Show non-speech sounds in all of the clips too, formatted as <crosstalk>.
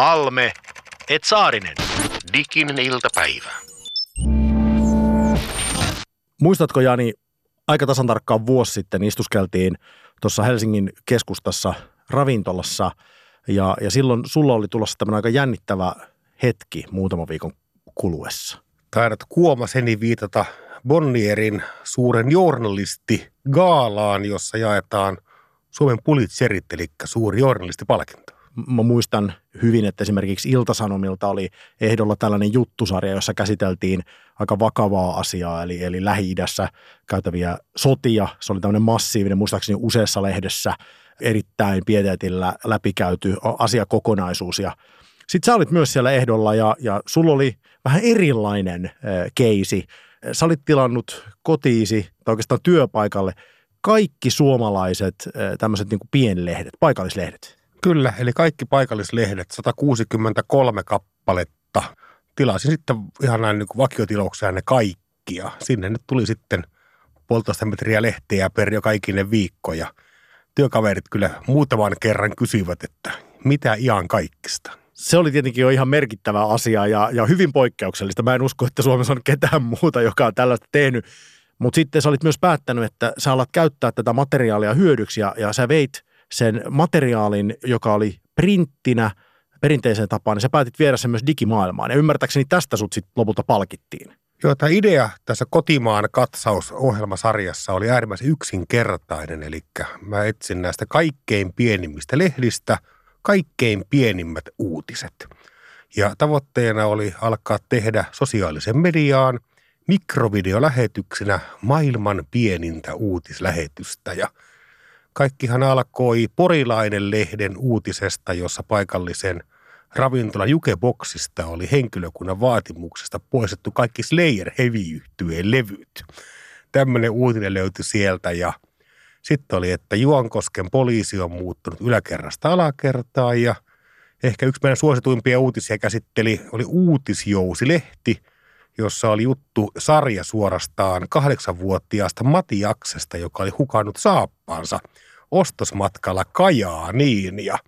Halme, et Saarinen. Diginen iltapäivä. Muistatko Jani, aika tasan tarkkaan vuosi sitten istuskeltiin tuossa Helsingin keskustassa ravintolassa ja, ja silloin sulla oli tulossa tämmöinen aika jännittävä hetki muutaman viikon kuluessa. Taidat kuomaseni viitata Bonnierin suuren journalisti gaalaan, jossa jaetaan Suomen Pulitzerit, eli suuri journalistipalkinto. Mä muistan hyvin, että esimerkiksi Iltasanomilta oli ehdolla tällainen juttusarja, jossa käsiteltiin aika vakavaa asiaa, eli, eli Lähi-idässä käytäviä sotia. Se oli tämmöinen massiivinen, muistaakseni useassa lehdessä erittäin pieteetillä läpikäyty asiakokonaisuus. Ja sitten sä olit myös siellä ehdolla ja, ja sulla oli vähän erilainen äh, keisi. Sä olit tilannut kotiisi tai oikeastaan työpaikalle kaikki suomalaiset äh, tämmöiset niin pienlehdet, paikallislehdet. Kyllä, eli kaikki paikallislehdet, 163 kappaletta. Tilasin sitten ihan näin niin vakiotilauksia ne kaikkia. Sinne nyt tuli sitten puolitoista metriä lehteä per joka ikinen viikko ja työkaverit kyllä muutaman kerran kysyivät, että mitä ihan kaikista. Se oli tietenkin jo ihan merkittävä asia ja, ja hyvin poikkeuksellista. Mä en usko, että Suomessa on ketään muuta, joka on tällaista tehnyt. Mutta sitten sä olit myös päättänyt, että sä alat käyttää tätä materiaalia hyödyksi ja, ja sä veit – sen materiaalin, joka oli printtinä perinteiseen tapaan, niin sä päätit viedä sen myös digimaailmaan. Ja ymmärtääkseni tästä sut sitten lopulta palkittiin. Joo, tämä idea tässä kotimaan katsausohjelmasarjassa oli äärimmäisen yksinkertainen, eli mä etsin näistä kaikkein pienimmistä lehdistä kaikkein pienimmät uutiset. Ja tavoitteena oli alkaa tehdä sosiaalisen mediaan mikrovideolähetyksinä maailman pienintä uutislähetystä. Ja Kaikkihan alkoi Porilainen lehden uutisesta, jossa paikallisen ravintola Jukeboksista oli henkilökunnan vaatimuksesta poistettu kaikki Slayer heavy levyt. Tämmöinen uutinen löytyi sieltä ja sitten oli, että Juankosken poliisi on muuttunut yläkerrasta alakertaan ja ehkä yksi meidän suosituimpia uutisia käsitteli, oli Uutisjousi-lehti, jossa oli juttu sarja suorastaan kahdeksanvuotiaasta Mati Jaksesta, joka oli hukannut saappaansa ostosmatkalla Kajaaniin. Ja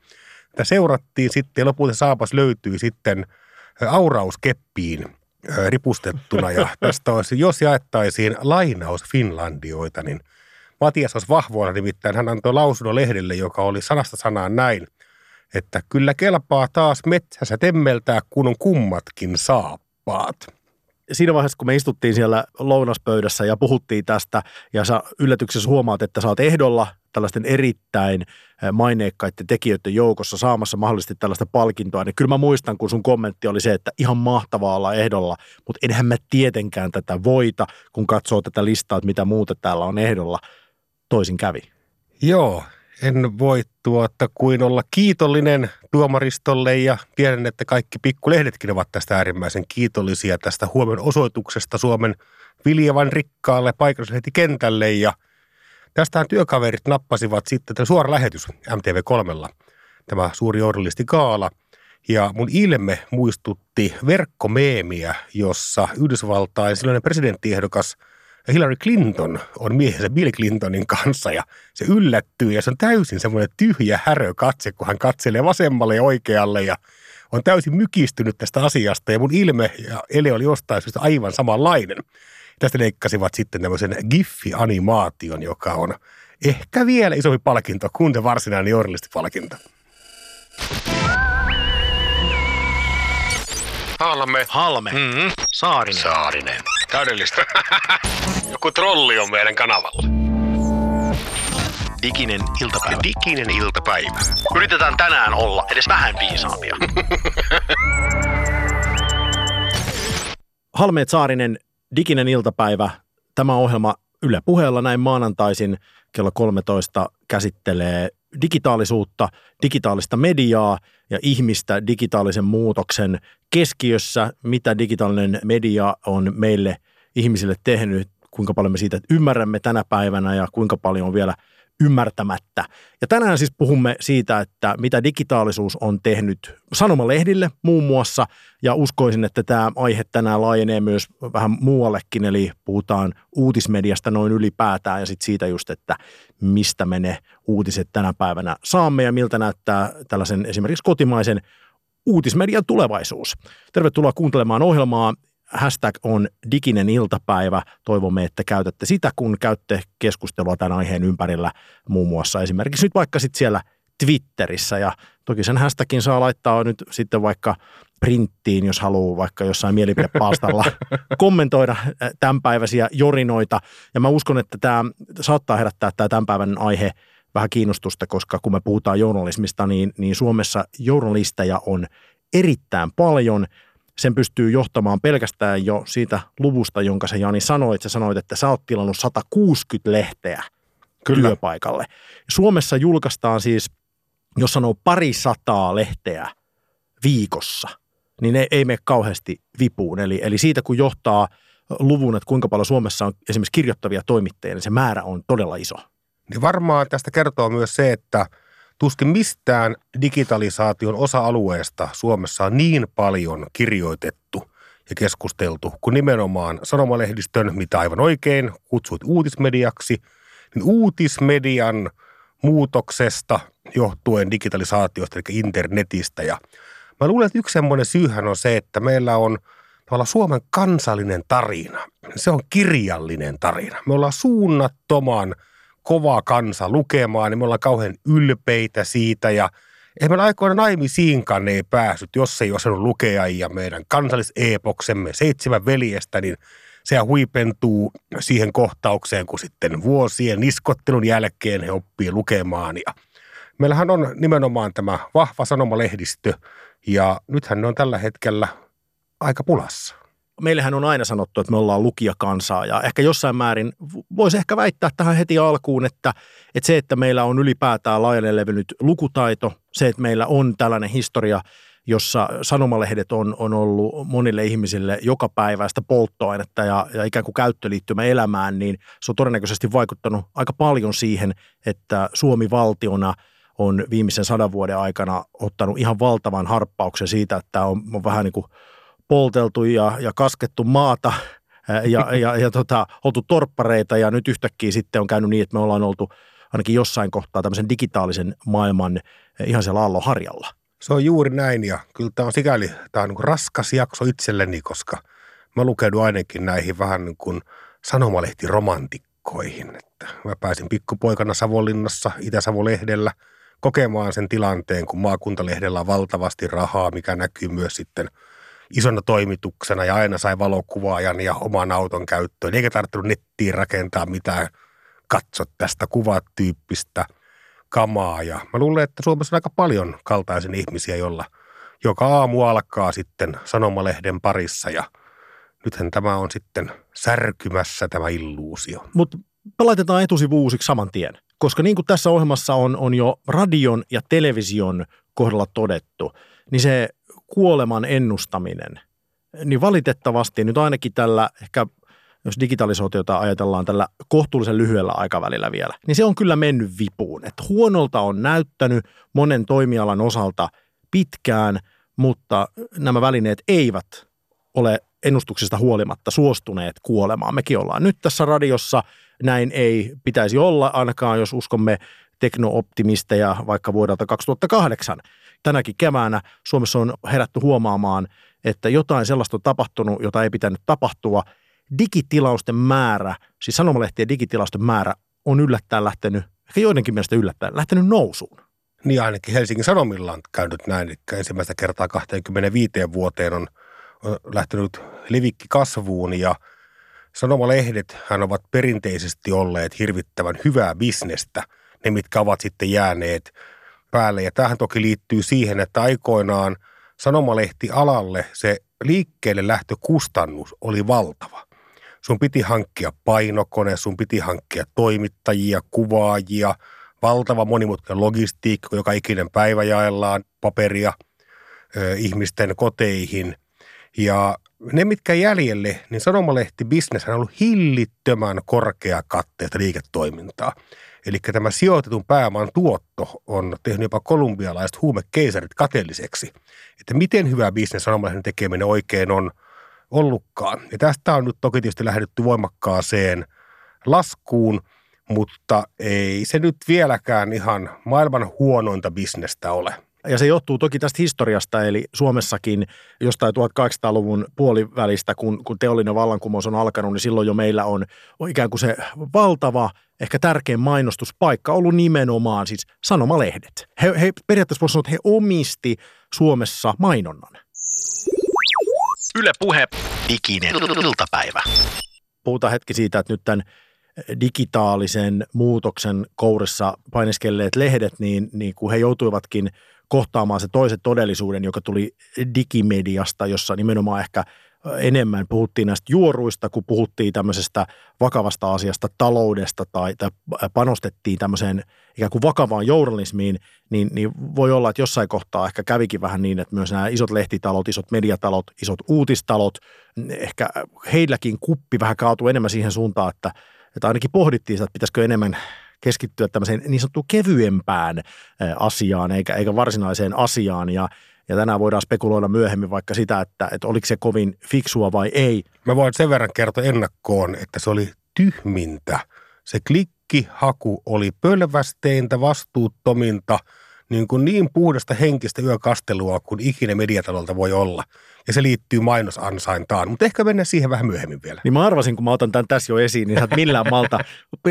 tätä seurattiin sitten ja lopulta saapas löytyi sitten aurauskeppiin ripustettuna. Ja <laughs> tästä olisi, jos jaettaisiin lainaus Finlandioita, niin Matias olisi vahvoilla, nimittäin hän antoi lausunnon lehdelle, joka oli sanasta sanaan näin, että kyllä kelpaa taas metsässä temmeltää, kun on kummatkin saappaat siinä vaiheessa, kun me istuttiin siellä lounaspöydässä ja puhuttiin tästä, ja sä yllätyksessä huomaat, että sä oot ehdolla tällaisten erittäin maineikkaiden tekijöiden joukossa saamassa mahdollisesti tällaista palkintoa, niin kyllä mä muistan, kun sun kommentti oli se, että ihan mahtavaa olla ehdolla, mutta enhän mä tietenkään tätä voita, kun katsoo tätä listaa, että mitä muuta täällä on ehdolla. Toisin kävi. Joo, en voi tuota kuin olla kiitollinen tuomaristolle ja tiedän, että kaikki pikkulehdetkin ovat tästä äärimmäisen kiitollisia tästä huomen osoituksesta Suomen viljavan rikkaalle paikallislehtikentälle ja tästähän työkaverit nappasivat sitten suora lähetys MTV3, tämä suuri journalisti Kaala. Ja mun ilme muistutti verkkomeemiä, jossa Yhdysvaltain silloinen presidenttiehdokas – Hillary Clinton on miehensä Bill Clintonin kanssa ja se yllättyy ja se on täysin semmoinen tyhjä härö katse, kun hän katselee vasemmalle ja oikealle ja on täysin mykistynyt tästä asiasta ja mun ilme ja ele oli jostain syystä aivan samanlainen. Tästä leikkasivat sitten tämmöisen Giffi-animaation, joka on ehkä vielä isompi palkinto kuin se varsinainen journalistipalkinto. Halme. Halme. Mm-hmm. Saarinen. Saarinen. Täydellistä. <laughs> Joku trolli on meidän kanavalla. Diginen iltapäivä. Diginen iltapäivä. Yritetään tänään olla edes vähän viisaampia. <laughs> Halmeet Saarinen, Diginen iltapäivä. Tämä ohjelma Yle puheella näin maanantaisin kello 13 käsittelee digitaalisuutta, digitaalista mediaa ja ihmistä digitaalisen muutoksen keskiössä, mitä digitaalinen media on meille ihmisille tehnyt, kuinka paljon me siitä ymmärrämme tänä päivänä ja kuinka paljon on vielä ymmärtämättä. Ja tänään siis puhumme siitä, että mitä digitaalisuus on tehnyt sanomalehdille muun muassa, ja uskoisin, että tämä aihe tänään laajenee myös vähän muuallekin, eli puhutaan uutismediasta noin ylipäätään, ja sitten siitä just, että mistä me ne uutiset tänä päivänä saamme, ja miltä näyttää tällaisen esimerkiksi kotimaisen uutismedian tulevaisuus. Tervetuloa kuuntelemaan ohjelmaa. Hashtag on diginen iltapäivä. Toivomme, että käytätte sitä, kun käytte keskustelua tämän aiheen ympärillä muun muassa esimerkiksi nyt vaikka sitten siellä Twitterissä. Ja toki sen hashtagin saa laittaa nyt sitten vaikka printtiin, jos haluaa vaikka jossain mielipidepalstalla <laughs> kommentoida tämänpäiväisiä jorinoita. Ja mä uskon, että tämä saattaa herättää tämä tämän päivän aihe vähän kiinnostusta, koska kun me puhutaan journalismista, niin, niin Suomessa journalisteja on erittäin paljon. Sen pystyy johtamaan pelkästään jo siitä luvusta, jonka sä Jani sanoit. Sä sanoit, että sä oot tilannut 160 lehteä Kyllä. työpaikalle. Suomessa julkaistaan siis, jos sanoo pari sataa lehteä viikossa – niin ne ei mene kauheasti vipuun. Eli, eli siitä kun johtaa luvun, että kuinka paljon Suomessa on esimerkiksi kirjoittavia toimittajia, niin se määrä on todella iso. Niin varmaan tästä kertoo myös se, että tuskin mistään digitalisaation osa-alueesta Suomessa on niin paljon kirjoitettu ja keskusteltu kuin nimenomaan sanomalehdistön, mitä aivan oikein kutsuit uutismediaksi, niin uutismedian muutoksesta johtuen digitalisaatiosta, eli internetistä ja Mä luulen, että yksi semmoinen syyhän on se, että meillä on tavallaan Suomen kansallinen tarina. Se on kirjallinen tarina. Me ollaan suunnattoman kova kansa lukemaan, niin me ollaan kauhean ylpeitä siitä ja ei meillä aikoina naimisiinkaan ei päässyt, jos ei osannut lukea ja meidän kansalliseepoksemme seitsemän veljestä, niin se huipentuu siihen kohtaukseen, kun sitten vuosien niskottelun jälkeen he oppii lukemaan. Ja meillähän on nimenomaan tämä vahva sanomalehdistö, ja nythän ne on tällä hetkellä aika pulassa. Meillähän on aina sanottu, että me ollaan lukijakansaa ja ehkä jossain määrin voisi ehkä väittää tähän heti alkuun, että, että se, että meillä on ylipäätään laajalle levinnyt lukutaito, se, että meillä on tällainen historia, jossa sanomalehdet on, on ollut monille ihmisille joka päiväistä polttoainetta ja, ja ikään kuin käyttöliittymä elämään, niin se on todennäköisesti vaikuttanut aika paljon siihen, että Suomi valtiona – on viimeisen sadan vuoden aikana ottanut ihan valtavan harppauksen siitä, että on, on vähän niin kuin polteltu ja, ja kaskettu maata ja, <laughs> ja, ja tota, oltu torppareita ja nyt yhtäkkiä sitten on käynyt niin, että me ollaan oltu ainakin jossain kohtaa tämmöisen digitaalisen maailman ihan siellä aallonharjalla. Se on juuri näin ja kyllä tämä on sikäli, tämä on niin raskas jakso itselleni, koska mä lukeudun ainakin näihin vähän niin kuin sanomalehtiromantikkoihin. Että mä pääsin pikkupoikana Savonlinnassa Itä-Savo-lehdellä – kokemaan sen tilanteen, kun maakuntalehdellä on valtavasti rahaa, mikä näkyy myös sitten isona toimituksena ja aina sai valokuvaajan ja oman auton käyttöön. Eikä tarvitse nettiin rakentaa mitään katso tästä kuvatyyppistä kamaa. Ja mä luulen, että Suomessa on aika paljon kaltaisen ihmisiä, jolla joka aamu alkaa sitten sanomalehden parissa ja nythän tämä on sitten särkymässä tämä illuusio. Mutta laitetaan etusivuusiksi saman tien. Koska niin kuin tässä ohjelmassa on, on jo radion ja television kohdalla todettu, niin se kuoleman ennustaminen, niin valitettavasti nyt ainakin tällä ehkä jos digitalisaatiota ajatellaan tällä kohtuullisen lyhyellä aikavälillä vielä, niin se on kyllä mennyt vipuun. Että huonolta on näyttänyt monen toimialan osalta pitkään, mutta nämä välineet eivät ole ennustuksista huolimatta suostuneet kuolemaan. Mekin ollaan nyt tässä radiossa – näin ei pitäisi olla, ainakaan jos uskomme teknooptimisteja vaikka vuodelta 2008. Tänäkin keväänä Suomessa on herätty huomaamaan, että jotain sellaista on tapahtunut, jota ei pitänyt tapahtua. Digitilausten määrä, siis sanomalehtien digitilausten määrä on yllättäen lähtenyt, ehkä joidenkin mielestä yllättäen, lähtenyt nousuun. Niin ainakin Helsingin Sanomilla on käynyt näin, että ensimmäistä kertaa 25 vuoteen on, on lähtenyt livikki kasvuun ja – Sanomalehdet hän ovat perinteisesti olleet hirvittävän hyvää bisnestä, ne mitkä ovat sitten jääneet päälle. Ja tähän toki liittyy siihen, että aikoinaan sanomalehtialalle se liikkeelle lähtökustannus oli valtava. Sun piti hankkia painokone, sun piti hankkia toimittajia, kuvaajia, valtava monimutkainen logistiikka, joka ikinen päivä jaellaan paperia ö, ihmisten koteihin. Ja ne, mitkä jäljelle, niin sanomalehti business on ollut hillittömän korkea katteesta liiketoimintaa. Eli tämä sijoitetun pääoman tuotto on tehnyt jopa kolumbialaiset huumekeisarit kateelliseksi. Että miten hyvä bisnes sanomalehden tekeminen oikein on ollutkaan. Ja tästä on nyt toki tietysti lähdetty voimakkaaseen laskuun, mutta ei se nyt vieläkään ihan maailman huonointa bisnestä ole. Ja se johtuu toki tästä historiasta, eli Suomessakin jostain 1800-luvun puolivälistä, kun, kun teollinen vallankumous on alkanut, niin silloin jo meillä on ikään kuin se valtava, ehkä tärkein mainostuspaikka ollut nimenomaan siis sanomalehdet. He, he periaatteessa voisi sanoa, että he omisti Suomessa mainonnan. Yle Puhe, diginen iltapäivä. Puhutaan hetki siitä, että nyt tämän digitaalisen muutoksen kourissa painiskelleet lehdet, niin, niin kun he joutuivatkin kohtaamaan se toisen todellisuuden, joka tuli digimediasta, jossa nimenomaan ehkä enemmän. Puhuttiin näistä juoruista, kun puhuttiin tämmöisestä vakavasta asiasta, taloudesta tai, tai panostettiin tämmöiseen ikään kuin vakavaan journalismiin, niin, niin voi olla, että jossain kohtaa ehkä kävikin vähän niin, että myös nämä isot lehtitalot, isot mediatalot, isot uutistalot, ehkä heilläkin kuppi vähän kaatui enemmän siihen suuntaan, että, että ainakin pohdittiin sitä, että pitäisikö enemmän keskittyä tämmöiseen niin sanottuun kevyempään asiaan eikä, eikä varsinaiseen asiaan. Ja ja tänään voidaan spekuloida myöhemmin vaikka sitä, että, että oliko se kovin fiksua vai ei. Mä voin sen verran kertoa ennakkoon, että se oli tyhmintä. Se klikkihaku oli pölvästeintä, vastuuttominta – niin, kuin niin puhdasta henkistä yökastelua kuin ikinä mediatalolta voi olla. Ja se liittyy mainosansaintaan, mutta ehkä mennään siihen vähän myöhemmin vielä. Niin mä arvasin, kun mä otan tämän tässä jo esiin, niin että millään malta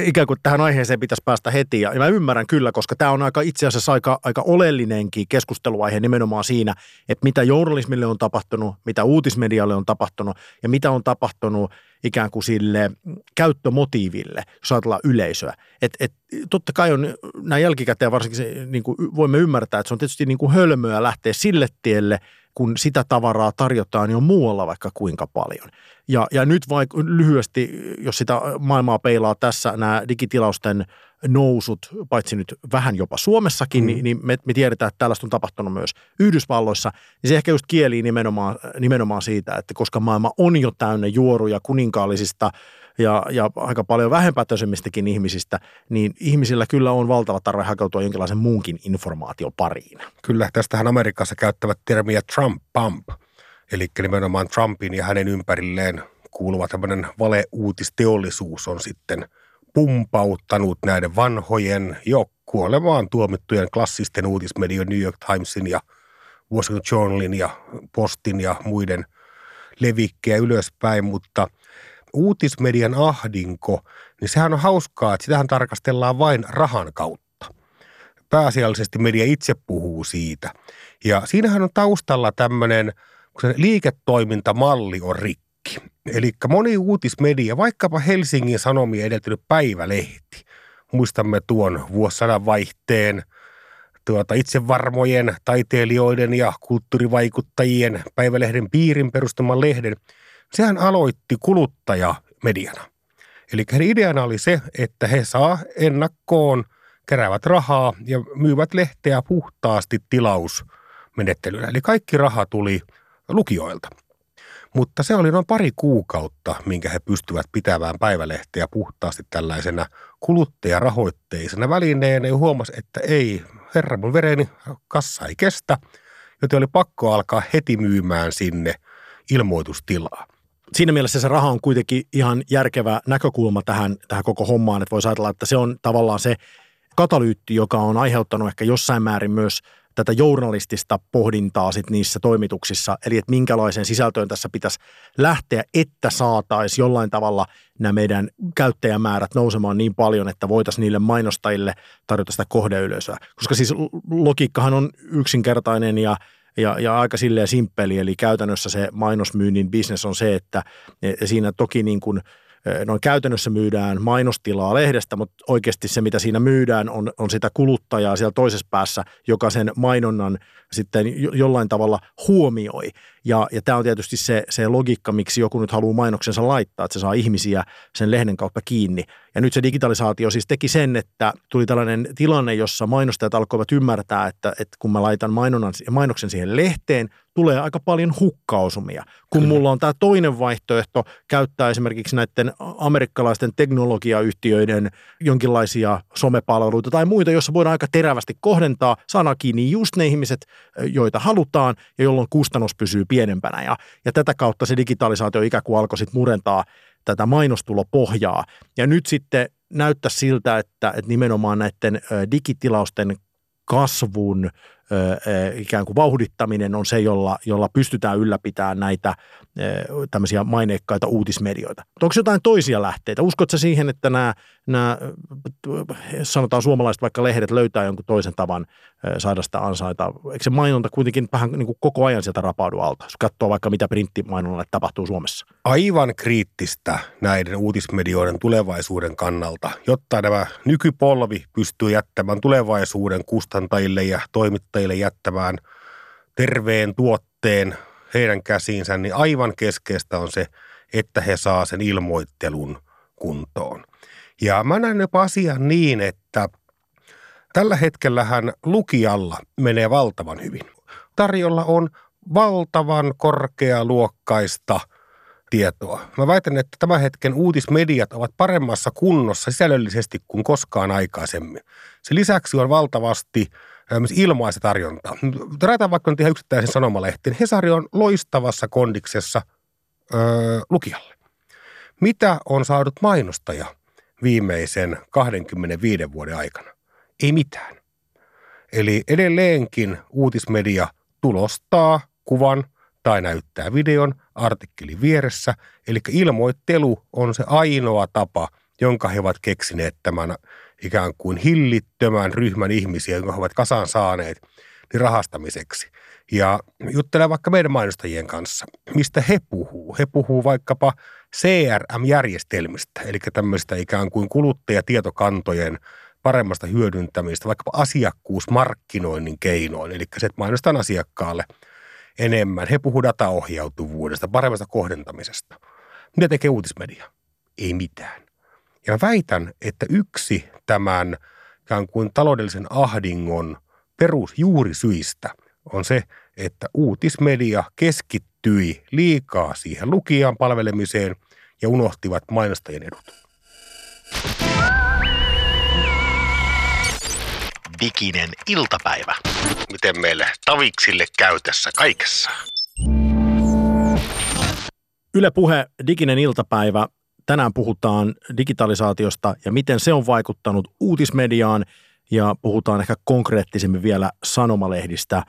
ikään kuin tähän aiheeseen pitäisi päästä heti. Ja mä ymmärrän kyllä, koska tämä on aika itse asiassa aika, aika oleellinenkin keskusteluaihe nimenomaan siinä, että mitä journalismille on tapahtunut, mitä uutismedialle on tapahtunut ja mitä on tapahtunut – ikään kuin sille käyttömotiiville, jos ajatellaan yleisöä. Et, et, totta kai on näin jälkikäteen varsinkin se, niin kuin voimme ymmärtää, että se on tietysti niin kuin hölmöä lähteä sille tielle, kun sitä tavaraa tarjotaan jo muualla vaikka kuinka paljon. Ja, ja nyt vaikka lyhyesti, jos sitä maailmaa peilaa tässä, nämä digitilausten nousut, paitsi nyt vähän jopa Suomessakin, mm. niin, niin me, me tiedetään, että tällaista on tapahtunut myös Yhdysvalloissa, niin se ehkä just kieli nimenomaan, nimenomaan siitä, että koska maailma on jo täynnä juoruja kuninkaallisista ja, ja aika paljon vähempätöisemmistäkin ihmisistä, niin ihmisillä kyllä on valtava tarve hakeutua jonkinlaisen muunkin informaation pariin. Kyllä, tästähän Amerikassa käyttävät termiä Trump Pump, eli nimenomaan Trumpin ja hänen ympärilleen kuuluva tämmöinen valeuutisteollisuus on sitten – pumpauttanut näiden vanhojen jo kuolemaan tuomittujen klassisten uutismedioiden New York Timesin ja Washington Journalin ja Postin ja muiden levikkejä ylöspäin, mutta uutismedian ahdinko, niin sehän on hauskaa, että sitähän tarkastellaan vain rahan kautta. Pääasiallisesti media itse puhuu siitä. Ja siinähän on taustalla tämmöinen, kun se liiketoimintamalli on rikki. Eli moni uutismedia, vaikkapa Helsingin Sanomia edeltynyt päivälehti, muistamme tuon vuosisadan vaihteen tuota, itsevarmojen taiteilijoiden ja kulttuurivaikuttajien päivälehden piirin perustaman lehden, sehän aloitti kuluttajamediana. Eli heidän ideana oli se, että he saa ennakkoon, keräävät rahaa ja myyvät lehteä puhtaasti tilausmenettelyllä. Eli kaikki raha tuli lukijoilta. Mutta se oli noin pari kuukautta, minkä he pystyvät pitämään päivälehteä puhtaasti tällaisena kuluttajarahoitteisena välineenä ja huomasi, että ei, herra mun vereni kassa ei kestä, joten oli pakko alkaa heti myymään sinne ilmoitustilaa. Siinä mielessä se raha on kuitenkin ihan järkevä näkökulma tähän, tähän koko hommaan, että voisi ajatella, että se on tavallaan se katalyytti, joka on aiheuttanut ehkä jossain määrin myös – tätä journalistista pohdintaa sit niissä toimituksissa, eli että minkälaiseen sisältöön tässä pitäisi lähteä, että saataisiin jollain tavalla nämä meidän käyttäjämäärät nousemaan niin paljon, että voitaisiin niille mainostajille tarjota sitä kohdeyleisöä. Koska siis logiikkahan on yksinkertainen ja ja, ja aika silleen simppeli, eli käytännössä se mainosmyynnin bisnes on se, että siinä toki niin kuin – noin käytännössä myydään mainostilaa lehdestä, mutta oikeasti se, mitä siinä myydään, on, on sitä kuluttajaa siellä toisessa päässä, joka sen mainonnan sitten jollain tavalla huomioi. Ja, ja tämä on tietysti se, se logiikka, miksi joku nyt haluaa mainoksensa laittaa, että se saa ihmisiä sen lehden kautta kiinni. Ja nyt se digitalisaatio siis teki sen, että tuli tällainen tilanne, jossa mainostajat alkoivat ymmärtää, että, että kun mä laitan mainonnan, mainoksen siihen lehteen, tulee aika paljon hukkausumia. Kun Kyllä. mulla on tämä toinen vaihtoehto käyttää esimerkiksi näiden amerikkalaisten teknologiayhtiöiden jonkinlaisia somepalveluita tai muita, joissa voidaan aika terävästi kohdentaa, saada kiinni just ne ihmiset, joita halutaan ja jolloin kustannus pysyy pienempänä. Ja, ja tätä kautta se digitalisaatio ikään kuin alkoi sitten murentaa tätä mainostulopohjaa. Ja nyt sitten näyttää siltä, että, että nimenomaan näiden digitilausten kasvun ikään kuin vauhdittaminen on se, jolla, jolla pystytään ylläpitämään näitä tämmöisiä maineikkaita uutismedioita. Mutta onko jotain toisia lähteitä? Uskotko siihen, että nämä, nämä, sanotaan suomalaiset vaikka lehdet löytää jonkun toisen tavan saada sitä ansaita? Eikö se mainonta kuitenkin vähän niin kuin koko ajan sieltä rapaudu alta, jos katsoo vaikka mitä printtimainonnalle tapahtuu Suomessa? Aivan kriittistä näiden uutismedioiden tulevaisuuden kannalta, jotta nämä nykypolvi pystyy jättämään tulevaisuuden kustantajille ja toimittajille jättämään terveen tuotteen heidän käsiinsä, niin aivan keskeistä on se, että he saa sen ilmoittelun kuntoon. Ja mä näen jopa asian niin, että tällä hetkellähän lukijalla menee valtavan hyvin. Tarjolla on valtavan korkealuokkaista tietoa. Mä väitän, että tämän hetken uutismediat ovat paremmassa kunnossa sisällöllisesti kuin koskaan aikaisemmin. Se lisäksi on valtavasti ilmaista tarjontaa. Rajataan vaikka nyt ihan yksittäisen sanomalehtiin. Hesari on loistavassa kondiksessa öö, lukijalle. Mitä on saanut mainostaja viimeisen 25 vuoden aikana? Ei mitään. Eli edelleenkin uutismedia tulostaa kuvan tai näyttää videon artikkelin vieressä. Eli ilmoittelu on se ainoa tapa, jonka he ovat keksineet tämän ikään kuin hillittömän ryhmän ihmisiä, jonka he ovat kasaan saaneet niin rahastamiseksi. Ja juttelen vaikka meidän mainostajien kanssa, mistä he puhuu. He puhuu vaikkapa CRM-järjestelmistä, eli tämmöistä ikään kuin kuluttajatietokantojen paremmasta hyödyntämistä, vaikkapa asiakkuusmarkkinoinnin keinoin, eli se, että mainostan asiakkaalle enemmän. He puhuu dataohjautuvuudesta, paremmasta kohdentamisesta. Mitä tekee uutismedia? Ei mitään. Ja väitän, että yksi tämän ikään kuin taloudellisen ahdingon perusjuurisyistä on se, että uutismedia keskittyi liikaa siihen lukijan palvelemiseen ja unohtivat mainostajien edut. Diginen iltapäivä. Miten meille taviksille käy tässä kaikessa? Yle Puhe, Diginen iltapäivä. Tänään puhutaan digitalisaatiosta ja miten se on vaikuttanut uutismediaan ja puhutaan ehkä konkreettisemmin vielä sanomalehdistä,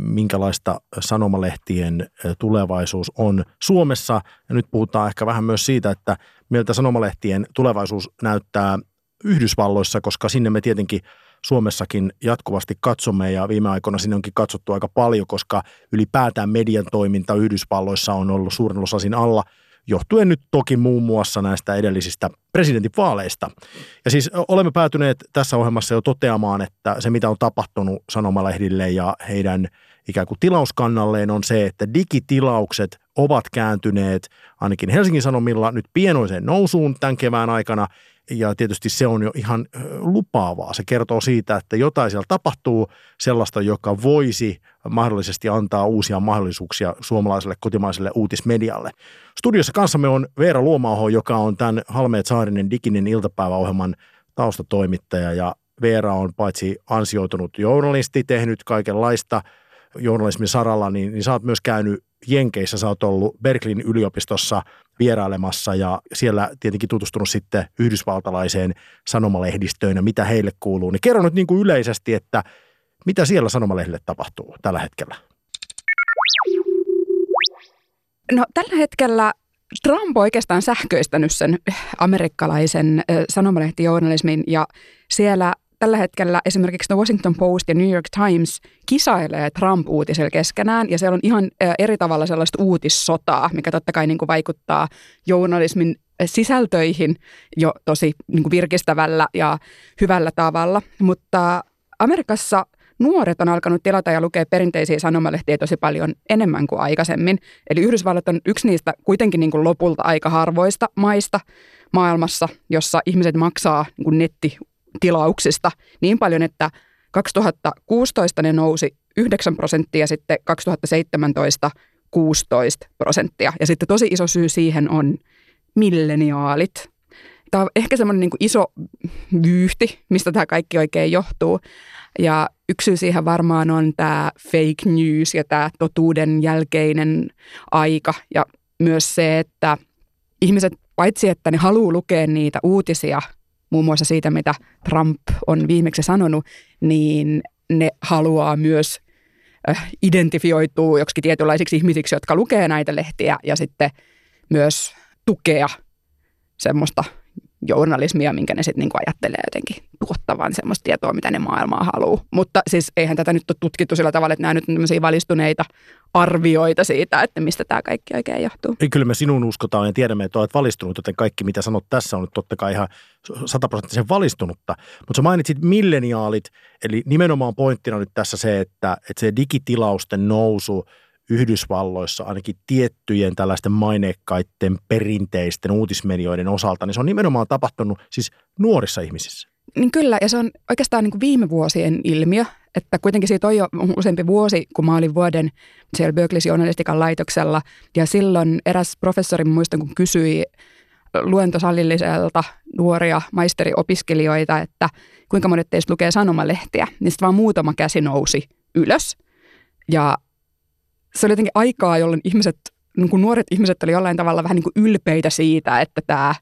minkälaista sanomalehtien tulevaisuus on Suomessa. Ja nyt puhutaan ehkä vähän myös siitä, että miltä sanomalehtien tulevaisuus näyttää Yhdysvalloissa, koska sinne me tietenkin Suomessakin jatkuvasti katsomme ja viime aikoina sinne onkin katsottu aika paljon, koska ylipäätään median toiminta Yhdysvalloissa on ollut suurin osa alla – johtuen nyt toki muun muassa näistä edellisistä presidentinvaaleista. Ja siis olemme päätyneet tässä ohjelmassa jo toteamaan, että se mitä on tapahtunut sanomalehdille ja heidän ikään kuin tilauskannalleen on se, että digitilaukset ovat kääntyneet ainakin Helsingin Sanomilla nyt pienoiseen nousuun tämän kevään aikana – ja tietysti se on jo ihan lupaavaa. Se kertoo siitä, että jotain siellä tapahtuu sellaista, joka voisi mahdollisesti antaa uusia mahdollisuuksia suomalaiselle kotimaiselle uutismedialle. Studiossa kanssamme on Veera Luomaho, joka on tämän Halmeet Saarinen Diginen iltapäiväohjelman taustatoimittaja ja Veera on paitsi ansioitunut journalisti, tehnyt kaikenlaista journalismin saralla, niin, niin sä oot myös käynyt Jenkeissä, sä oot ollut Berklin yliopistossa vierailemassa ja siellä tietenkin tutustunut sitten yhdysvaltalaiseen sanomalehdistöön ja mitä heille kuuluu. Niin kerro nyt niin kuin yleisesti, että mitä siellä sanomalehdille tapahtuu tällä hetkellä? No tällä hetkellä Trump on oikeastaan sähköistänyt sen amerikkalaisen sanomalehtijournalismin ja siellä tällä hetkellä esimerkiksi The Washington Post ja New York Times kisailee Trump-uutisella keskenään, ja siellä on ihan eri tavalla sellaista uutissotaa, mikä totta kai niin kuin vaikuttaa journalismin sisältöihin jo tosi niin kuin virkistävällä ja hyvällä tavalla. Mutta Amerikassa nuoret on alkanut tilata ja lukea perinteisiä sanomalehtiä tosi paljon enemmän kuin aikaisemmin. Eli Yhdysvallat on yksi niistä kuitenkin niin kuin lopulta aika harvoista maista maailmassa, jossa ihmiset maksaa niin kuin netti tilauksista niin paljon, että 2016 ne nousi 9 prosenttia, sitten 2017 16 prosenttia. Ja sitten tosi iso syy siihen on milleniaalit. Tämä on ehkä semmoinen niin iso vyyhti, mistä tämä kaikki oikein johtuu. Ja yksi syy siihen varmaan on tämä fake news ja tämä totuuden jälkeinen aika. Ja myös se, että ihmiset paitsi, että ne haluaa lukea niitä uutisia – muun muassa siitä, mitä Trump on viimeksi sanonut, niin ne haluaa myös äh, identifioituu joksikin tietynlaisiksi ihmisiksi, jotka lukee näitä lehtiä ja sitten myös tukea semmoista journalismia, minkä ne sitten niinku ajattelee jotenkin tuottavan semmoista tietoa, mitä ne maailmaa haluaa. Mutta siis eihän tätä nyt ole tutkittu sillä tavalla, että nämä nyt on valistuneita arvioita siitä, että mistä tämä kaikki oikein johtuu. Ei, kyllä me sinun uskotaan ja tiedämme, että olet valistunut, joten kaikki mitä sanot tässä on nyt totta kai ihan sataprosenttisen valistunutta. Mutta sä mainitsit milleniaalit, eli nimenomaan pointtina nyt tässä se, että, että se digitilausten nousu – Yhdysvalloissa ainakin tiettyjen tällaisten maineikkaiden perinteisten uutismedioiden osalta, niin se on nimenomaan tapahtunut siis nuorissa ihmisissä. Niin kyllä, ja se on oikeastaan niin kuin viime vuosien ilmiö, että kuitenkin siitä on jo useampi vuosi, kun mä olin vuoden siellä Berkeley journalistikan laitoksella, ja silloin eräs professori, muistan kun kysyi luentosalilliselta nuoria maisteriopiskelijoita, että kuinka monet teistä lukee sanomalehtiä, niin sitten vaan muutama käsi nousi ylös. Ja se oli jotenkin aikaa, jolloin ihmiset, niin kuin nuoret ihmiset oli jollain tavalla vähän niin kuin ylpeitä siitä, että tämä,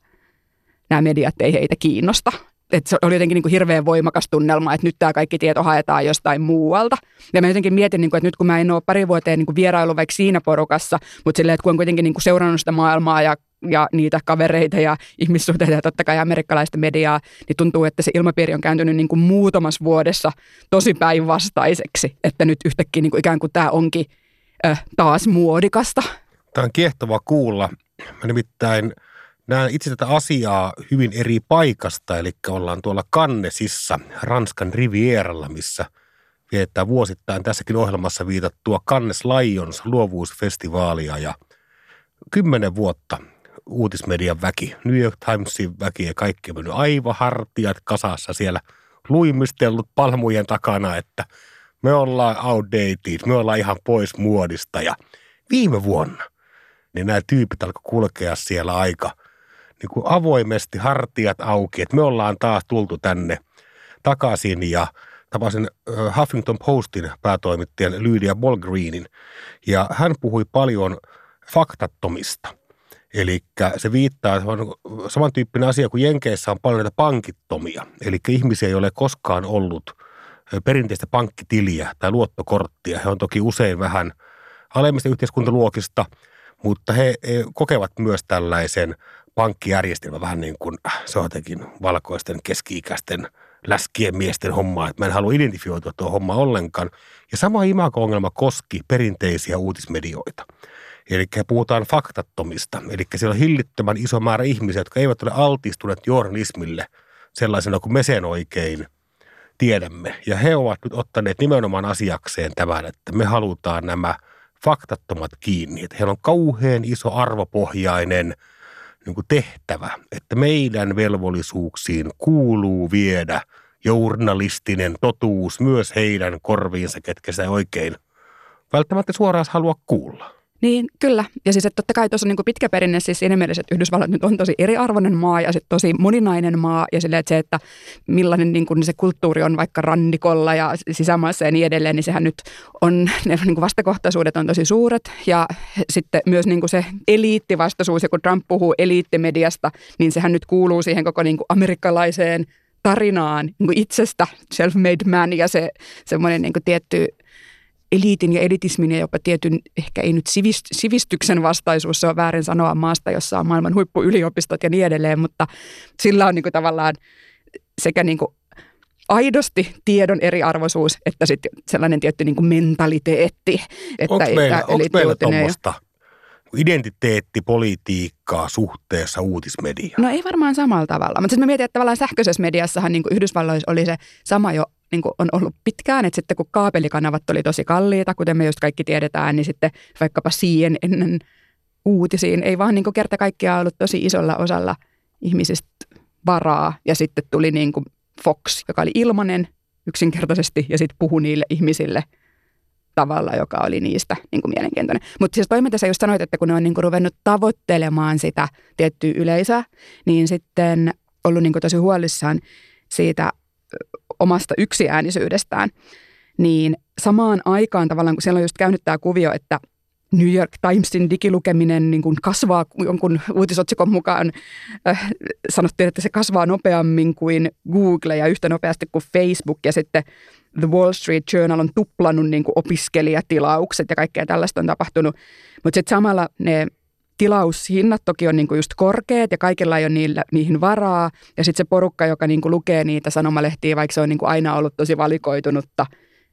nämä mediat ei heitä kiinnosta. Että se oli jotenkin niin kuin hirveän voimakas tunnelma, että nyt tämä kaikki tieto haetaan jostain muualta. Ja mä jotenkin mietin, niin kuin, että nyt kun mä en ole pari vuoteen niin kuin vierailu vaikka siinä porukassa, mutta silleen, että kun on kuitenkin niin kuin seurannut sitä maailmaa ja ja niitä kavereita ja ihmissuhteita ja totta kai amerikkalaista mediaa, niin tuntuu, että se ilmapiiri on kääntynyt niin kuin muutamassa vuodessa tosi päinvastaiseksi. Että nyt yhtäkkiä niin kuin ikään kuin tämä onkin äh, taas muodikasta. Tämä on kiehtova kuulla. Mä nimittäin näen itse tätä asiaa hyvin eri paikasta, eli ollaan tuolla Kannesissa, Ranskan Rivieralla, missä viettää vuosittain tässäkin ohjelmassa viitattua Cannes Lions luovuusfestivaalia ja kymmenen vuotta uutismedian väki, New York Timesin väki ja kaikki on mennyt aivan hartiat kasassa siellä luimistellut palmujen takana, että – me ollaan outdated, me ollaan ihan pois muodista ja viime vuonna niin nämä tyypit alkoi kulkea siellä aika niin kuin avoimesti hartiat auki, että me ollaan taas tultu tänne takaisin ja tapasin Huffington Postin päätoimittajan Lydia Bolgreenin ja hän puhui paljon faktattomista. Eli se viittaa, että on samantyyppinen asia kuin Jenkeissä on paljon näitä pankittomia. Eli ihmisiä ei ole koskaan ollut – perinteistä pankkitiliä tai luottokorttia. He on toki usein vähän alemmista yhteiskuntaluokista, mutta he, kokevat myös tällaisen pankkijärjestelmän vähän niin kuin se on jotenkin valkoisten keski-ikäisten läskien miesten hommaa, että mä en halua identifioitua tuo homma ollenkaan. Ja sama imago-ongelma koski perinteisiä uutismedioita. Eli puhutaan faktattomista. Eli siellä on hillittömän iso määrä ihmisiä, jotka eivät ole altistuneet journalismille sellaisena kuin me sen oikein – tiedämme. Ja he ovat nyt ottaneet nimenomaan asiakseen tämän, että me halutaan nämä faktattomat kiinni. Että heillä on kauhean iso arvopohjainen niin kuin tehtävä, että meidän velvollisuuksiin kuuluu viedä journalistinen totuus myös heidän korviinsa, ketkä se oikein välttämättä suoraan halua kuulla. Niin, kyllä. Ja siis että totta kai tuossa on niin pitkä perinne siis siinä mielessä, että Yhdysvallat nyt on tosi eriarvoinen maa ja sitten tosi moninainen maa. Ja sille, että se, että millainen niin kuin se kulttuuri on vaikka rannikolla ja sisämaassa ja niin edelleen, niin sehän nyt on, <laughs> ne niin kuin vastakohtaisuudet on tosi suuret. Ja sitten myös niin kuin se eliittivastaisuus, ja kun Trump puhuu eliittimediasta, niin sehän nyt kuuluu siihen koko niin kuin amerikkalaiseen tarinaan niin kuin itsestä, self-made man ja se semmoinen niin kuin tietty – eliitin ja elitismin ja jopa tietyn, ehkä ei nyt sivistyksen vastaisuus, se on väärin sanoa maasta, jossa on maailman huippuyliopistot ja niin edelleen, mutta sillä on niin kuin tavallaan sekä niin kuin aidosti tiedon eriarvoisuus, että sitten sellainen tietty niin kuin mentaliteetti. Että, onko meillä, että onko meillä tuommoista identiteettipolitiikkaa suhteessa uutismediaan? No ei varmaan samalla tavalla, mutta sitten mä mietin, että tavallaan sähköisessä mediassahan niin kuin Yhdysvalloissa oli se sama jo niin kuin on ollut pitkään, että sitten kun kaapelikanavat oli tosi kalliita, kuten me just kaikki tiedetään, niin sitten vaikkapa ennen uutisiin ei vaan niin kuin kerta kaikkiaan ollut tosi isolla osalla ihmisistä varaa. Ja sitten tuli niin kuin Fox, joka oli ilmanen yksinkertaisesti ja sitten puhui niille ihmisille tavalla, joka oli niistä niin kuin mielenkiintoinen. Mutta siis toi, mitä sä just sanoit, että kun ne on niin kuin ruvennut tavoittelemaan sitä tiettyä yleisöä, niin sitten ollut niin kuin tosi huolissaan siitä omasta yksiäänisyydestään, niin samaan aikaan tavallaan, kun siellä on just käynyt tämä kuvio, että New York Timesin digilukeminen niin kuin kasvaa jonkun uutisotsikon mukaan. Äh, sanottiin, että se kasvaa nopeammin kuin Google ja yhtä nopeasti kuin Facebook. Ja sitten The Wall Street Journal on tuplannut niin kuin opiskelijatilaukset ja kaikkea tällaista on tapahtunut. Mutta sitten samalla ne tilaushinnat toki on niinku just korkeat ja kaikilla ei ole niillä, niihin varaa. Ja sitten se porukka, joka niinku lukee niitä sanomalehtiä, vaikka se on niinku aina ollut tosi valikoitunutta,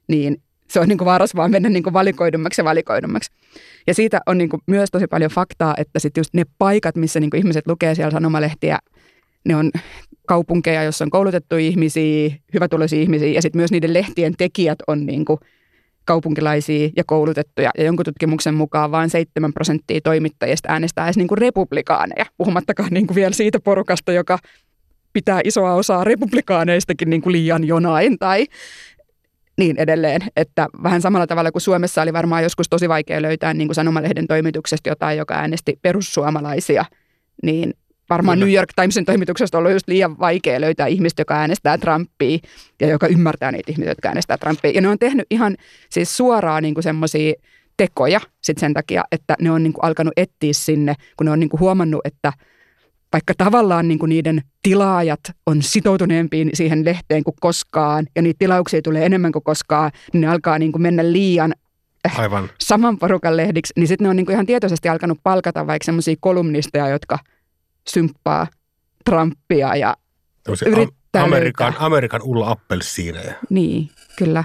niin se on niinku varas vaan mennä niinku valikoidummaksi ja valikoidummaksi. Ja siitä on niinku myös tosi paljon faktaa, että sitten just ne paikat, missä niinku ihmiset lukee siellä sanomalehtiä, ne on kaupunkeja, joissa on koulutettu ihmisiä, hyvätuloisia ihmisiä ja sitten myös niiden lehtien tekijät on niinku – kaupunkilaisia ja koulutettuja. Ja jonkun tutkimuksen mukaan vain 7 prosenttia toimittajista äänestää edes niin kuin republikaaneja, puhumattakaan niin kuin vielä siitä porukasta, joka pitää isoa osaa republikaaneistakin niin kuin liian jonain tai niin edelleen. Että vähän samalla tavalla kuin Suomessa oli varmaan joskus tosi vaikea löytää niin kuin sanomalehden toimituksesta jotain, joka äänesti perussuomalaisia, niin varmaan Kyllä. New York Timesin toimituksesta on ollut just liian vaikea löytää ihmistä, joka äänestää Trumpia ja joka ymmärtää niitä ihmisiä, jotka äänestää Trumpia. Ja ne on tehnyt ihan siis suoraan niin semmoisia tekoja sit sen takia, että ne on niin kuin alkanut etsiä sinne, kun ne on niin kuin huomannut, että vaikka tavallaan niin kuin niiden tilaajat on sitoutuneempia siihen lehteen kuin koskaan ja niitä tilauksia tulee enemmän kuin koskaan, niin ne alkaa niin kuin mennä liian eh, Aivan. saman porukan lehdiksi, niin sitten ne on niin kuin ihan tietoisesti alkanut palkata vaikka semmoisia kolumnisteja, jotka – symppaa Trumpia ja yrittää Amerikan, Amerikan Ulla Appelsiineja. Niin, kyllä.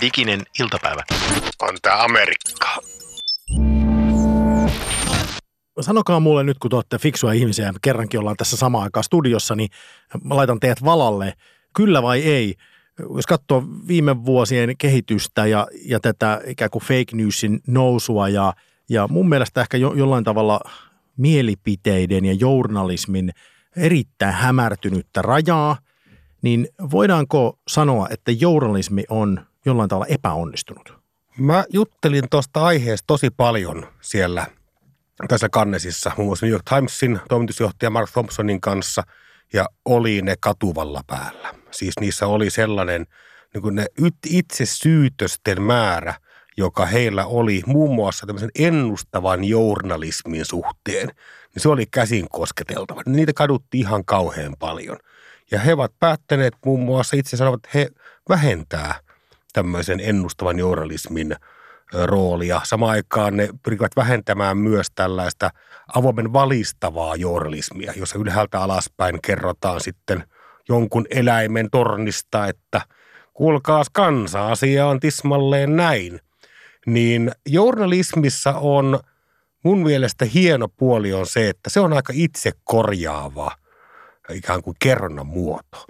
Diginen iltapäivä. On tämä Amerikka. Sanokaa mulle nyt, kun te olette fiksua ihmisiä ja kerrankin ollaan tässä samaan aikaan studiossa, niin mä laitan teidät valalle. Kyllä vai ei? Jos katsoo viime vuosien kehitystä ja, ja tätä ikään kuin fake newsin nousua ja, ja mun mielestä ehkä jo, jollain tavalla mielipiteiden ja journalismin erittäin hämärtynyttä rajaa, niin voidaanko sanoa, että journalismi on jollain tavalla epäonnistunut? Mä juttelin tuosta aiheesta tosi paljon siellä tässä kannesissa, muun muassa New York Timesin toimitusjohtaja Mark Thompsonin kanssa, ja oli ne katuvalla päällä. Siis niissä oli sellainen niin kuin ne itse syytösten määrä, joka heillä oli muun muassa tämmöisen ennustavan journalismin suhteen, niin se oli käsin kosketeltava. Niitä kadutti ihan kauhean paljon. Ja he ovat päättäneet muun muassa itse sanovat, että he vähentää tämmöisen ennustavan journalismin roolia. Samaan aikaan ne pyrkivät vähentämään myös tällaista avoimen valistavaa journalismia, jossa ylhäältä alaspäin kerrotaan sitten jonkun eläimen tornista, että kuulkaas kansa, asia on tismalleen näin. Niin journalismissa on mun mielestä hieno puoli on se, että se on aika itse korjaava ikään kuin kerronnan muoto.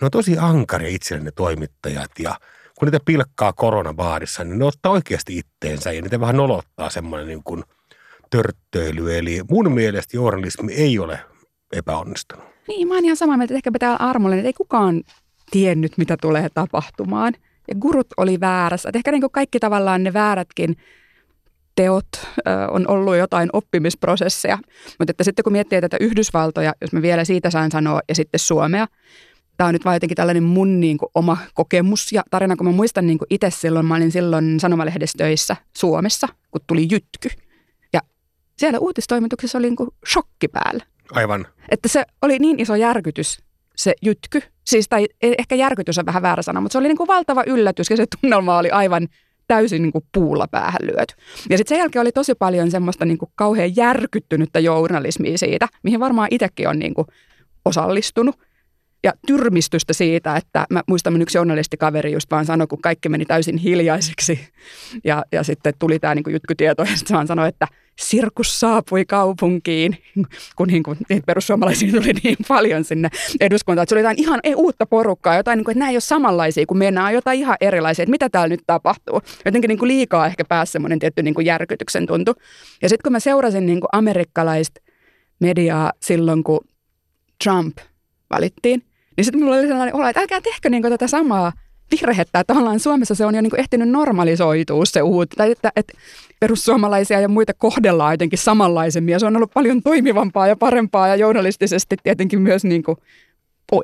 Ne on tosi ankaria itselle toimittajat ja kun niitä pilkkaa koronabaarissa, niin ne ottaa oikeasti itteensä ja niitä vähän nolottaa semmoinen niin kuin törttöily. Eli mun mielestä journalismi ei ole epäonnistunut. Niin, mä oon ihan samaa mieltä, että ehkä pitää olla armollinen, että ei kukaan tiennyt, mitä tulee tapahtumaan. Ja gurut oli väärässä. Että ehkä niin kuin kaikki tavallaan ne väärätkin teot ö, on ollut jotain oppimisprosesseja. Mutta että sitten kun miettii tätä Yhdysvaltoja, jos mä vielä siitä saan sanoa, ja sitten Suomea, tämä on nyt vaan jotenkin tällainen mun niin kuin, oma kokemus ja tarina, kun mä muistan niin kuin itse silloin, mä olin silloin sanomalehdessä töissä Suomessa, kun tuli jytky. Ja siellä uutistoimituksessa oli niin kuin shokki päällä. Aivan. Että se oli niin iso järkytys, se jytky. Siis, tai e, ehkä järkytys on vähän väärä sana, mutta se oli niin kuin valtava yllätys ja se tunnelma oli aivan täysin niin kuin puulla päähän lyöty. Ja sitten sen jälkeen oli tosi paljon semmoista niin kuin kauhean järkyttynyttä journalismia siitä, mihin varmaan itsekin on niin kuin osallistunut ja tyrmistystä siitä, että mä muistan mun yksi journalistikaveri just vaan sanoi, kun kaikki meni täysin hiljaiseksi ja, ja sitten tuli tämä niin jytkytieto ja sitten vaan sanoi, että sirkus saapui kaupunkiin, kun niin kuin, perussuomalaisia tuli niin paljon sinne eduskuntaan. Että se oli jotain ihan ei, uutta porukkaa, jotain, niin kuin, että nämä ei ole samanlaisia kuin me, nämä on jotain ihan erilaisia, että mitä täällä nyt tapahtuu. Jotenkin niin kuin liikaa ehkä pääsi semmoinen tietty niin kuin järkytyksen tuntu. Ja sitten kun mä seurasin niin kuin amerikkalaista mediaa silloin, kun Trump valittiin, niin sitten mulla oli sellainen olo, että älkää tehkö niin tätä samaa virhettä, että tavallaan Suomessa se on jo niin ehtinyt normalisoitua se uut, tai että, että perussuomalaisia ja muita kohdellaan jotenkin samanlaisemmin, ja se on ollut paljon toimivampaa ja parempaa, ja journalistisesti tietenkin myös niin kuin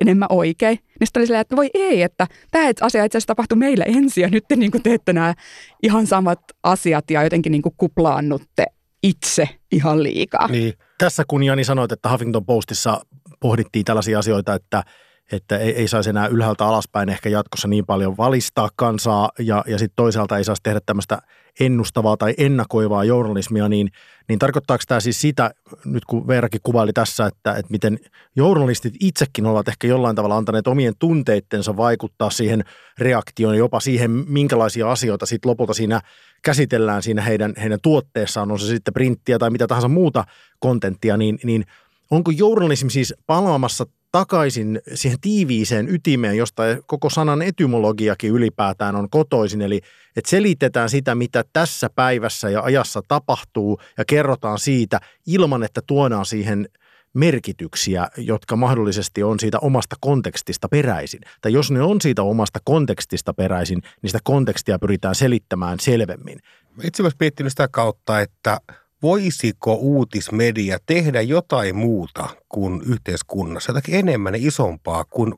enemmän oikein. Niin sitten oli silleen, että voi ei, että tämä asia itse asiassa tapahtui meillä ensin, ja nyt te niin kuin teette nämä ihan samat asiat, ja jotenkin niin kuin kuplaannutte itse ihan liikaa. Niin. Tässä kun Jani sanoit, että Huffington Postissa pohdittiin tällaisia asioita, että että ei, ei saisi enää ylhäältä alaspäin ehkä jatkossa niin paljon valistaa kansaa ja, ja sitten toisaalta ei saisi tehdä tämmöistä ennustavaa tai ennakoivaa journalismia, niin, niin tarkoittaako tämä siis sitä, nyt kun Veerakin kuvaili tässä, että, että miten journalistit itsekin ovat ehkä jollain tavalla antaneet omien tunteittensa vaikuttaa siihen reaktioon, jopa siihen, minkälaisia asioita sitten lopulta siinä käsitellään siinä heidän, heidän tuotteessaan, on se sitten printtiä tai mitä tahansa muuta kontenttia, niin, niin onko journalismi siis palaamassa takaisin siihen tiiviiseen ytimeen, josta koko sanan etymologiakin ylipäätään on kotoisin. Eli että selitetään sitä, mitä tässä päivässä ja ajassa tapahtuu ja kerrotaan siitä ilman, että tuodaan siihen merkityksiä, jotka mahdollisesti on siitä omasta kontekstista peräisin. Tai jos ne on siitä omasta kontekstista peräisin, niin sitä kontekstia pyritään selittämään selvemmin. Itse olen miettinyt sitä kautta, että – voisiko uutismedia tehdä jotain muuta kuin yhteiskunnassa, jotakin enemmän isompaa kuin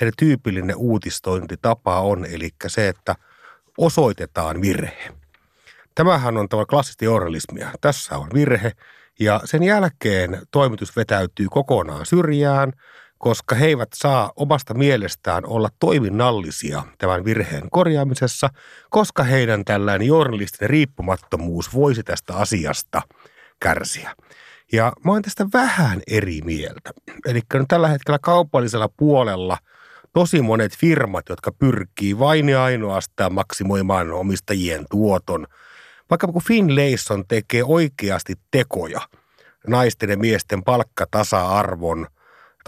heidän tyypillinen uutistointitapa on, eli se, että osoitetaan virhe. Tämähän on tavallaan klassista journalismia. Tässä on virhe ja sen jälkeen toimitus vetäytyy kokonaan syrjään – koska he eivät saa omasta mielestään olla toiminnallisia tämän virheen korjaamisessa, koska heidän tällainen journalistinen riippumattomuus voisi tästä asiasta kärsiä. Ja mä oon tästä vähän eri mieltä. Eli tällä hetkellä kaupallisella puolella tosi monet firmat, jotka pyrkii vain ja ainoastaan maksimoimaan omistajien tuoton. Vaikka kun Finlayson tekee oikeasti tekoja naisten ja miesten palkkatasa-arvon –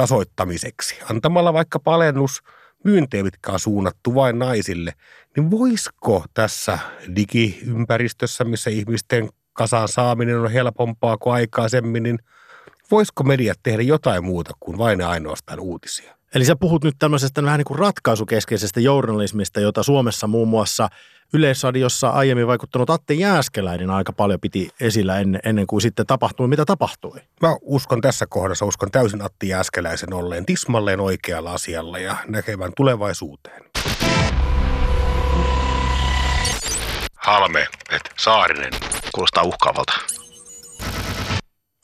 tasoittamiseksi, antamalla vaikka palennus myyntejä, mitkä on suunnattu vain naisille, niin voisiko tässä digiympäristössä, missä ihmisten kasaan saaminen on helpompaa kuin aikaisemmin, niin voisiko mediat tehdä jotain muuta kuin vain ainoastaan uutisia? Eli sä puhut nyt tämmöisestä vähän niin kuin ratkaisukeskeisestä journalismista, jota Suomessa muun muassa Yleisradiossa aiemmin vaikuttanut Atte Jääskeläinen aika paljon piti esillä ennen, ennen kuin sitten tapahtui, mitä tapahtui. Mä uskon tässä kohdassa, uskon täysin Atti Jääskeläisen olleen tismalleen oikealla asialla ja näkevän tulevaisuuteen. Halme, että Saarinen kuulostaa uhkaavalta.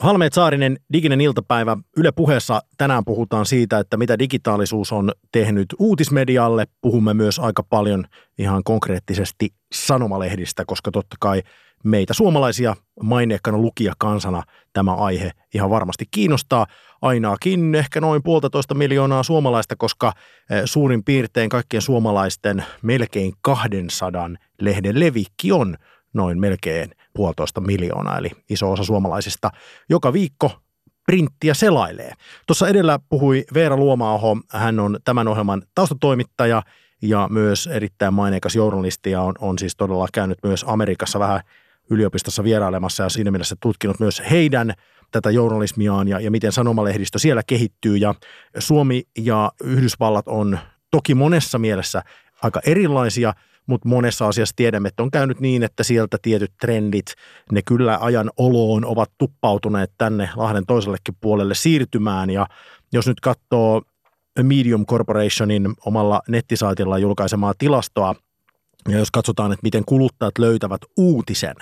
Halmeet Saarinen, diginen iltapäivä. Yle puheessa tänään puhutaan siitä, että mitä digitaalisuus on tehnyt uutismedialle. Puhumme myös aika paljon ihan konkreettisesti sanomalehdistä, koska totta kai meitä suomalaisia maineikkana lukijakansana tämä aihe ihan varmasti kiinnostaa. Ainakin ehkä noin puolitoista miljoonaa suomalaista, koska eh, suurin piirtein kaikkien suomalaisten melkein 200 lehden levikki on noin melkein puolitoista miljoonaa, eli iso osa suomalaisista joka viikko printtiä selailee. Tuossa edellä puhui Veera Luomaaho, hän on tämän ohjelman taustatoimittaja ja myös erittäin maineikas journalisti ja on, on siis todella käynyt myös Amerikassa vähän yliopistossa vierailemassa ja siinä mielessä tutkinut myös heidän tätä journalismiaan ja, ja miten sanomalehdistö siellä kehittyy. Ja Suomi ja Yhdysvallat on toki monessa mielessä aika erilaisia – mutta monessa asiassa tiedämme, että on käynyt niin, että sieltä tietyt trendit, ne kyllä ajan oloon ovat tuppautuneet tänne Lahden toisellekin puolelle siirtymään ja jos nyt katsoo Medium Corporationin omalla nettisaitilla julkaisemaa tilastoa, ja jos katsotaan, että miten kuluttajat löytävät uutisen,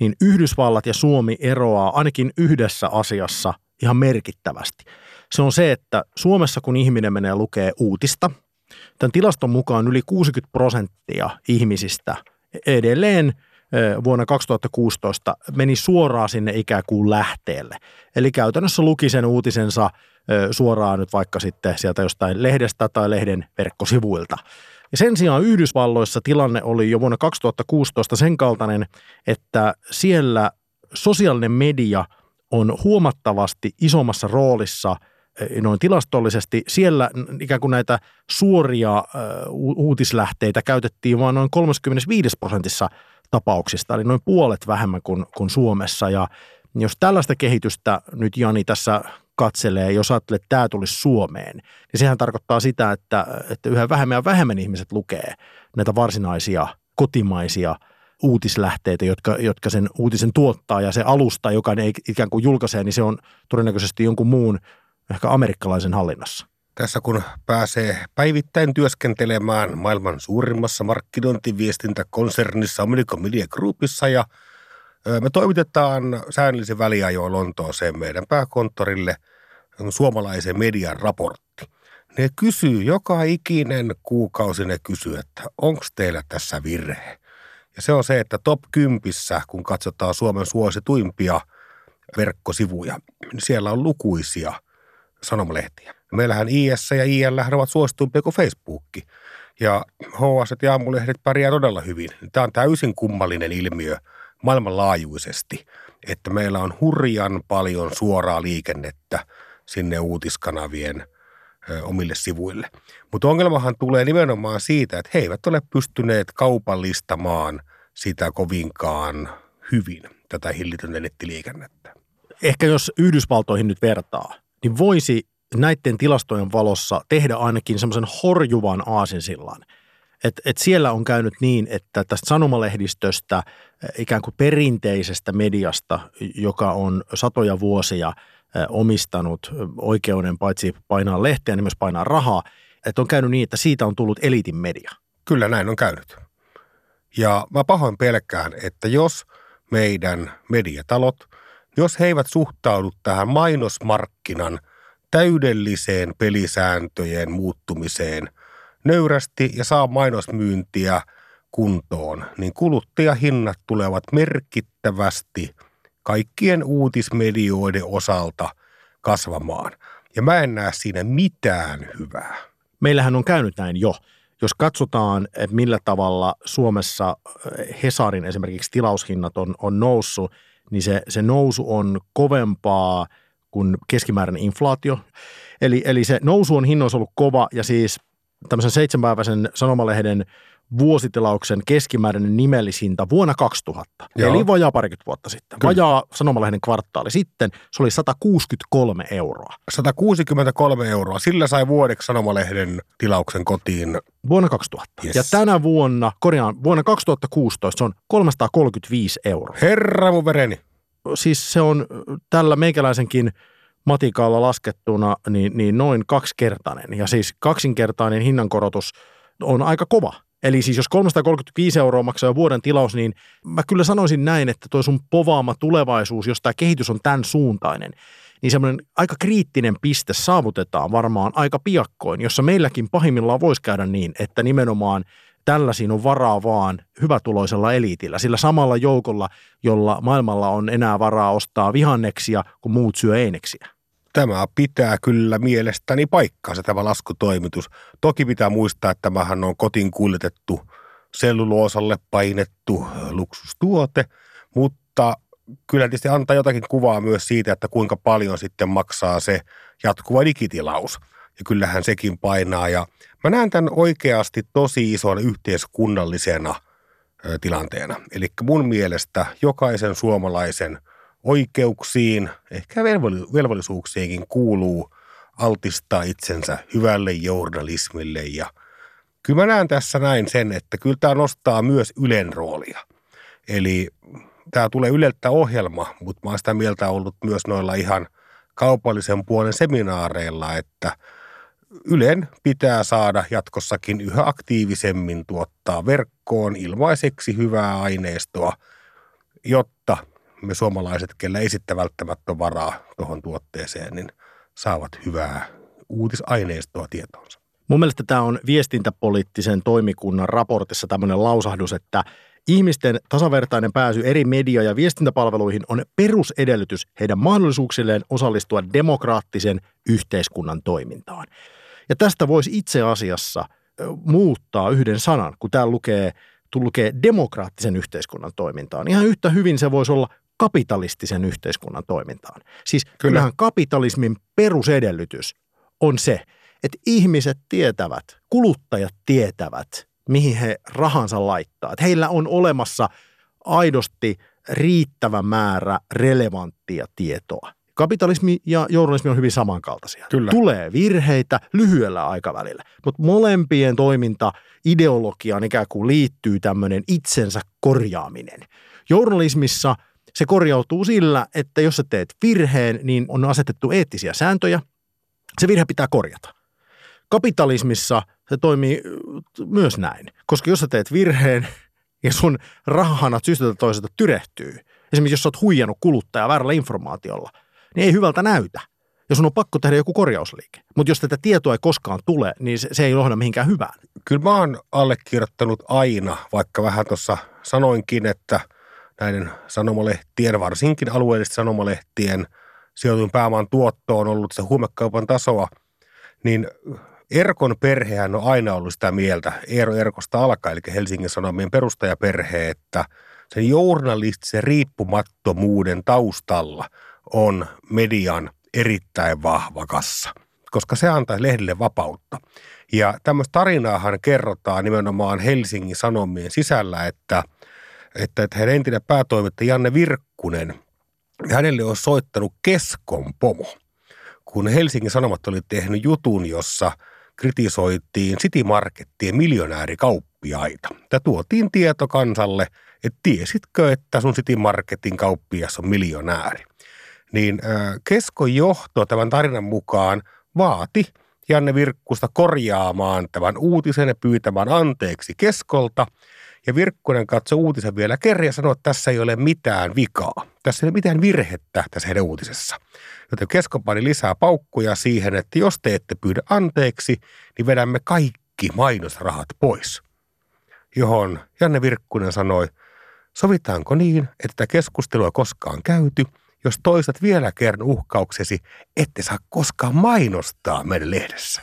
niin Yhdysvallat ja Suomi eroaa ainakin yhdessä asiassa ihan merkittävästi. Se on se, että Suomessa kun ihminen menee lukee uutista – Tämän tilaston mukaan yli 60 prosenttia ihmisistä edelleen vuonna 2016 meni suoraan sinne ikään kuin lähteelle. Eli käytännössä luki sen uutisensa suoraan nyt vaikka sitten sieltä jostain lehdestä tai lehden verkkosivuilta. Ja sen sijaan Yhdysvalloissa tilanne oli jo vuonna 2016 sen kaltainen, että siellä sosiaalinen media on huomattavasti isommassa roolissa – noin tilastollisesti, siellä ikään kuin näitä suoria uutislähteitä käytettiin vain noin 35 prosentissa tapauksista, eli noin puolet vähemmän kuin, kuin Suomessa. Ja jos tällaista kehitystä nyt Jani tässä katselee, jos ajattelee, että tämä tulisi Suomeen, niin sehän tarkoittaa sitä, että, että yhä vähemmän ja vähemmän ihmiset lukee näitä varsinaisia kotimaisia uutislähteitä, jotka, jotka sen uutisen tuottaa ja se alusta, joka ne ikään kuin julkaisee, niin se on todennäköisesti jonkun muun ehkä amerikkalaisen hallinnassa. Tässä kun pääsee päivittäin työskentelemään maailman suurimmassa markkinointiviestintäkonsernissa American Media Groupissa ja me toimitetaan säännöllisen väliajoin Lontooseen meidän pääkonttorille suomalaisen median raportti. Ne kysyy, joka ikinen kuukausi ne kysyy, että onko teillä tässä virhe. Ja se on se, että top 10, kun katsotaan Suomen suosituimpia verkkosivuja, niin siellä on lukuisia sanomalehtiä. Meillähän IS ja IL ovat suosituimpia kuin Facebook. Ja HS ja aamulehdet pärjää todella hyvin. Tämä on täysin kummallinen ilmiö maailmanlaajuisesti, että meillä on hurjan paljon suoraa liikennettä sinne uutiskanavien omille sivuille. Mutta ongelmahan tulee nimenomaan siitä, että he eivät ole pystyneet kaupallistamaan sitä kovinkaan hyvin, tätä hillitöntä nettiliikennettä. Ehkä jos Yhdysvaltoihin nyt vertaa, niin voisi näiden tilastojen valossa tehdä ainakin semmoisen horjuvan aasinsillan. Et, et siellä on käynyt niin, että tästä sanomalehdistöstä, ikään kuin perinteisestä mediasta, joka on satoja vuosia omistanut oikeuden paitsi painaa lehteä, niin myös painaa rahaa, että on käynyt niin, että siitä on tullut eliitin media. Kyllä näin on käynyt. Ja mä pahoin pelkään, että jos meidän mediatalot, jos he eivät suhtaudu tähän mainosmarkkinan täydelliseen pelisääntöjen muuttumiseen nöyrästi ja saa mainosmyyntiä kuntoon, niin kuluttajahinnat tulevat merkittävästi kaikkien uutismedioiden osalta kasvamaan. Ja mä en näe siinä mitään hyvää. Meillähän on käynyt näin jo. Jos katsotaan, että millä tavalla Suomessa eh, Hesarin esimerkiksi tilaushinnat on, on noussut, niin se, se nousu on kovempaa kuin keskimääräinen inflaatio. Eli, eli se nousu on hinnoissa ollut kova ja siis tämmöisen seitsemänpäiväisen sanomalehden vuositilauksen keskimääräinen nimellishinta vuonna 2000, Joo. eli vajaa parikymmentä vuotta sitten. Kyllä. Vajaa sanomalehden kvartaali sitten, se oli 163 euroa. 163 euroa, sillä sai vuodeksi sanomalehden tilauksen kotiin. Vuonna 2000. Yes. Ja tänä vuonna, korjaan, vuonna 2016 se on 335 euroa. Herra mun vereni. Siis se on tällä meikäläisenkin matikalla laskettuna niin, niin noin kaksikertainen. Ja siis kaksinkertainen hinnankorotus on aika kova Eli siis jos 335 euroa maksaa vuoden tilaus, niin mä kyllä sanoisin näin, että tuo sun povaama tulevaisuus, jos tämä kehitys on tämän suuntainen, niin semmoinen aika kriittinen piste saavutetaan varmaan aika piakkoin, jossa meilläkin pahimmillaan voisi käydä niin, että nimenomaan tällaisiin on varaa vaan hyvätuloisella eliitillä, sillä samalla joukolla, jolla maailmalla on enää varaa ostaa vihanneksia, kun muut syö eineksiä. Tämä pitää kyllä mielestäni paikkaansa tämä laskutoimitus. Toki pitää muistaa, että tämähän on kotiin kuljetettu selluloosalle painettu luksustuote, mutta kyllä tietysti antaa jotakin kuvaa myös siitä, että kuinka paljon sitten maksaa se jatkuva digitilaus. Ja kyllähän sekin painaa. Ja mä näen tämän oikeasti tosi ison yhteiskunnallisena tilanteena. Eli mun mielestä jokaisen suomalaisen – oikeuksiin, ehkä velvollisuuksiinkin kuuluu altistaa itsensä hyvälle journalismille ja kyllä mä näen tässä näin sen, että kyllä tämä nostaa myös Ylen roolia. Eli tämä tulee Yleltä ohjelma, mutta mä oon sitä mieltä ollut myös noilla ihan kaupallisen puolen seminaareilla, että Ylen pitää saada jatkossakin yhä aktiivisemmin tuottaa verkkoon ilmaiseksi hyvää aineistoa, jotta me suomalaiset, kellä ei sitten välttämättä ole varaa tuohon tuotteeseen, niin saavat hyvää uutisaineistoa tietoonsa. Mun mielestä tämä on viestintäpoliittisen toimikunnan raportissa tämmöinen lausahdus, että ihmisten tasavertainen pääsy eri media- ja viestintäpalveluihin on perusedellytys heidän mahdollisuuksilleen osallistua demokraattisen yhteiskunnan toimintaan. Ja tästä voisi itse asiassa muuttaa yhden sanan, kun täällä lukee, lukee demokraattisen yhteiskunnan toimintaan. Ihan yhtä hyvin se voisi olla kapitalistisen yhteiskunnan toimintaan. Siis Kyllä. kyllähän kapitalismin perusedellytys on se, että ihmiset tietävät, kuluttajat tietävät, mihin he rahansa laittaa. Että heillä on olemassa aidosti riittävä määrä relevanttia tietoa. Kapitalismi ja journalismi on hyvin samankaltaisia. Kyllä. Tulee virheitä lyhyellä aikavälillä, mutta molempien toiminta ideologiaan ikään kuin liittyy tämmöinen itsensä korjaaminen. Journalismissa – se korjautuu sillä, että jos sä teet virheen, niin on asetettu eettisiä sääntöjä. Se virhe pitää korjata. Kapitalismissa se toimii myös näin, koska jos sä teet virheen ja sun rahanat syystä toiselta tyrehtyy, esimerkiksi jos sä oot huijannut kuluttaja väärällä informaatiolla, niin ei hyvältä näytä. ja sun on pakko tehdä joku korjausliike. Mutta jos tätä tietoa ei koskaan tule, niin se, se ei johda mihinkään hyvään. Kyllä mä oon allekirjoittanut aina, vaikka vähän tuossa sanoinkin, että näiden sanomalehtien, varsinkin alueellisten sanomalehtien sijoitun pääoman tuotto on ollut se huumekaupan tasoa, niin Erkon perhehän on aina ollut sitä mieltä, Eero Erkosta alkaa, eli Helsingin Sanomien perustajaperhe, että sen journalistisen riippumattomuuden taustalla on median erittäin vahva kassa, koska se antaa lehdille vapautta. Ja tämmöistä tarinaahan kerrotaan nimenomaan Helsingin Sanomien sisällä, että, että, että hänen entinen päätoimittaja Janne Virkkunen, hänelle on soittanut Keskon pomo, kun Helsingin Sanomat oli tehnyt jutun, jossa kritisoitiin City Markettien miljonäärikauppiaita. Tämä tuotiin tieto kansalle, että tiesitkö, että sun City Marketin kauppias on miljonääri niin Keskon johto tämän tarinan mukaan vaati Janne Virkkusta korjaamaan tämän uutisen ja pyytämään anteeksi Keskolta. Ja Virkkunen katsoi uutisen vielä kerran ja sanoi, että tässä ei ole mitään vikaa. Tässä ei ole mitään virhettä tässä heidän uutisessa. Joten Kesko pani lisää paukkuja siihen, että jos te ette pyydä anteeksi, niin vedämme kaikki mainosrahat pois. Johon Janne Virkkunen sanoi, sovitaanko niin, että keskustelua koskaan käyty – jos toistat vielä kerran uhkauksesi, ette saa koskaan mainostaa meidän lehdessä.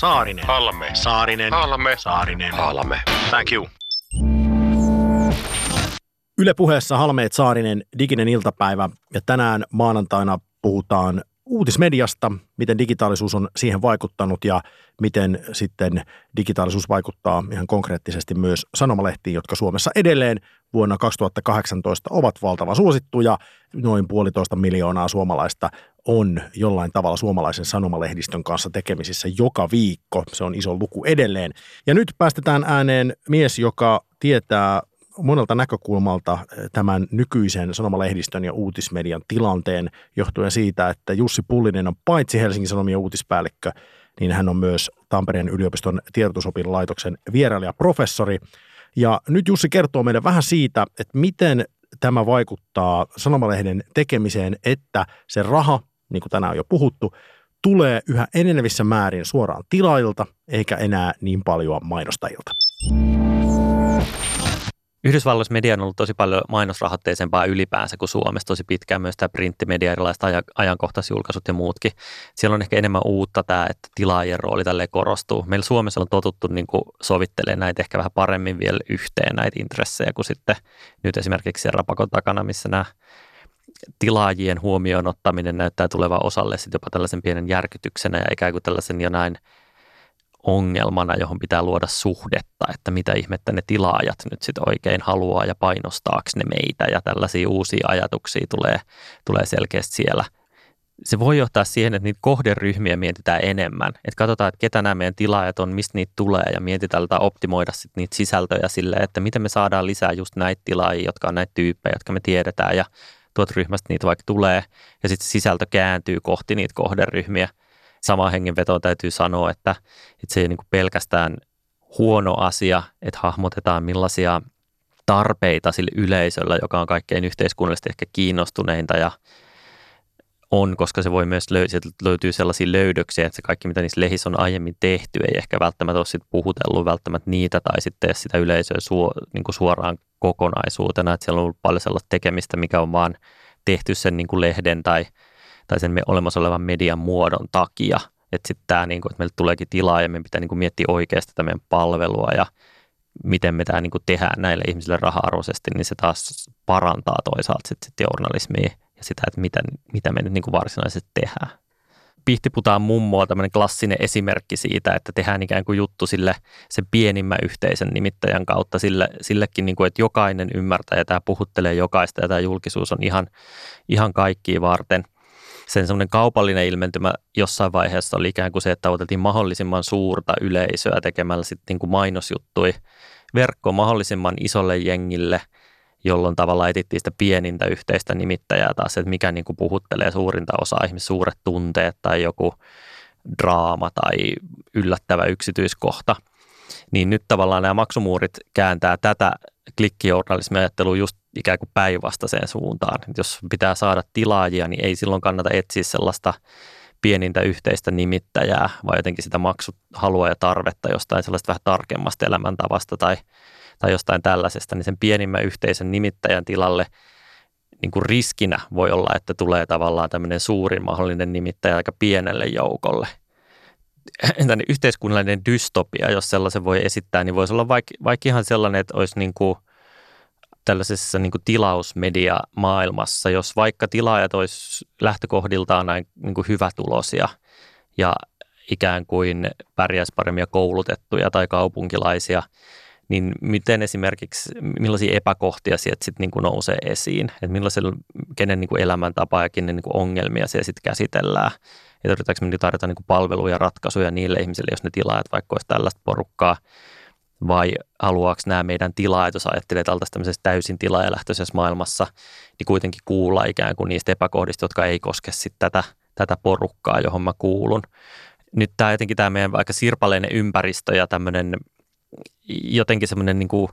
Saarinen. Halme. Saarinen. Halme. Saarinen. Halme. Thank you. Yle puheessa Halmeet Saarinen, diginen iltapäivä ja tänään maanantaina puhutaan uutismediasta, miten digitaalisuus on siihen vaikuttanut ja miten sitten digitaalisuus vaikuttaa ihan konkreettisesti myös sanomalehtiin, jotka Suomessa edelleen vuonna 2018 ovat valtavan suosittuja. Noin puolitoista miljoonaa suomalaista on jollain tavalla suomalaisen sanomalehdistön kanssa tekemisissä joka viikko. Se on iso luku edelleen. Ja nyt päästetään ääneen mies, joka tietää monelta näkökulmalta eh, tämän nykyisen sanomalehdistön ja uutismedian tilanteen johtuen siitä, että Jussi Pullinen on paitsi Helsingin Sanomien uutispäällikkö, niin hän on myös Tampereen yliopiston tiedotusopin laitoksen vierailijaprofessori. Ja nyt Jussi kertoo meille vähän siitä, että miten tämä vaikuttaa sanomalehden tekemiseen, että se raha, niin kuin tänään on jo puhuttu, tulee yhä enenevissä määrin suoraan tilailta, eikä enää niin paljon mainostajilta. Yhdysvalloissa media on ollut tosi paljon mainosrahoitteisempaa ylipäänsä kuin Suomessa tosi pitkään. Myös tämä printtimedia, erilaiset ajankohtaisjulkaisut ja muutkin. Siellä on ehkä enemmän uutta tämä, että tilaajien rooli tälle korostuu. Meillä Suomessa on totuttu niin sovittelemaan näitä ehkä vähän paremmin vielä yhteen näitä intressejä kuin sitten nyt esimerkiksi siellä rapakon takana, missä nämä tilaajien huomioon ottaminen näyttää tulevan osalle sitten jopa tällaisen pienen järkytyksenä ja ikään kuin tällaisen jo näin – ongelmana, johon pitää luoda suhdetta, että mitä ihmettä ne tilaajat nyt sitten oikein haluaa ja painostaako ne meitä ja tällaisia uusia ajatuksia tulee, tulee selkeästi siellä. Se voi johtaa siihen, että niitä kohderyhmiä mietitään enemmän. Että katsotaan, että ketä nämä meidän tilaajat on, mistä niitä tulee ja mietitään tai optimoida sitten niitä sisältöjä silleen, että miten me saadaan lisää just näitä tilaajia, jotka on näitä tyyppejä, jotka me tiedetään ja tuot ryhmästä niitä vaikka tulee ja sitten sisältö kääntyy kohti niitä kohderyhmiä – Sama hengenveto täytyy sanoa, että, että se ei niin kuin pelkästään huono asia, että hahmotetaan millaisia tarpeita sillä yleisöllä, joka on kaikkein yhteiskunnallisesti ehkä kiinnostuneinta ja on, koska se voi myös löy- löytyy sellaisia löydöksiä, että se kaikki, mitä niissä lehissä on aiemmin tehty, ei ehkä välttämättä ole sit puhutellut välttämättä niitä tai sitten sitä yleisöä suo, niin kuin suoraan kokonaisuutena, että siellä on ollut paljon sellaista tekemistä, mikä on vaan tehty sen niin kuin lehden tai – tai sen olemassa olevan median muodon takia. Että sitten tämä, niin kuin, että meille tuleekin tilaa ja meidän pitää niin kuin miettiä oikeasti tätä meidän palvelua ja miten me tämä niin kuin tehdään näille ihmisille raha-arvoisesti, niin se taas parantaa toisaalta sitten sit journalismia ja sitä, että mitä, mitä me nyt niin kuin varsinaisesti tehdään. Pihtiputaan mummoa tämmöinen klassinen esimerkki siitä, että tehdään ikään kuin juttu sille sen pienimmän yhteisen nimittäjän kautta sille, sillekin, niin kuin, että jokainen ymmärtää ja tämä puhuttelee jokaista ja tämä julkisuus on ihan, ihan kaikkia varten – sen semmoinen kaupallinen ilmentymä jossain vaiheessa oli ikään kuin se, että tavoiteltiin mahdollisimman suurta yleisöä tekemällä sitten niin kuin mainosjuttui verkko mahdollisimman isolle jengille, jolloin tavallaan etittiin sitä pienintä yhteistä nimittäjää taas, että mikä niin kuin puhuttelee suurinta osaa ihmisiä, suuret tunteet tai joku draama tai yllättävä yksityiskohta. Niin nyt tavallaan nämä maksumuurit kääntää tätä klikkijournalismiajattelua just ikään kuin päinvastaiseen suuntaan. Jos pitää saada tilaajia, niin ei silloin kannata etsiä sellaista pienintä yhteistä nimittäjää, vai jotenkin sitä maksuhalua ja tarvetta jostain sellaista vähän tarkemmasta elämäntavasta tai, tai jostain tällaisesta, niin sen pienimmän yhteisen nimittäjän tilalle niin kuin riskinä voi olla, että tulee tavallaan tämmöinen suurin mahdollinen nimittäjä aika pienelle joukolle. Tänne yhteiskunnallinen dystopia, jos sellaisen voi esittää, niin voisi olla vaikka, vaikka ihan sellainen, että olisi niin kuin – tällaisessa niin kuin tilausmedia-maailmassa, jos vaikka tilaajat olisi lähtökohdiltaan näin niin kuin hyvätulosia ja ikään kuin pärjäisi paremmin koulutettuja tai kaupunkilaisia, niin miten esimerkiksi, millaisia epäkohtia sieltä sitten niin nousee esiin, että millaisella, kenen niin kuin elämäntapa ja kenen niin kuin ongelmia siellä sitten käsitellään. Ja yritetäänkö me tarjota niin palveluja ja ratkaisuja niille ihmisille, jos ne tilaajat vaikka olisi tällaista porukkaa, vai haluaako nämä meidän tilaajat, jos ajattelee tällaisessa täysin tilaajalähtöisessä maailmassa, niin kuitenkin kuulla ikään kuin niistä epäkohdista, jotka ei koske sitten tätä, tätä porukkaa, johon mä kuulun. Nyt tämä jotenkin tämä meidän vaikka sirpaleinen ympäristö ja tämmöinen jotenkin semmoinen niin kuin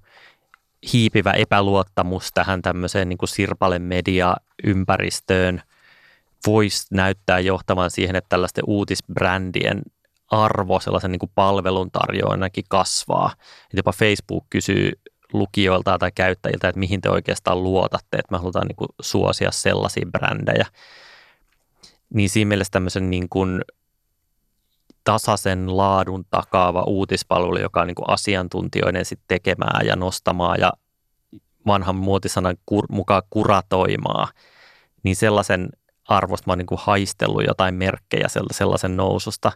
hiipivä epäluottamus tähän tämmöiseen niin sirpale media-ympäristöön voisi näyttää johtamaan siihen, että tällaisten uutisbrändien arvo sellaisen niin kuin palvelun tarjoajanakin kasvaa. Et jopa Facebook kysyy lukijoilta tai käyttäjiltä, että mihin te oikeastaan luotatte, että me halutaan niin kuin suosia sellaisia brändejä. Niin siinä mielessä tämmöisen niin kuin tasaisen laadun takaava uutispalvelu, joka on niin kuin asiantuntijoiden sit tekemää ja nostamaa ja vanhan muotisanan kur, mukaan kuratoimaa, niin sellaisen arvosta mä oon niin kuin haistellut jotain merkkejä sellaisen noususta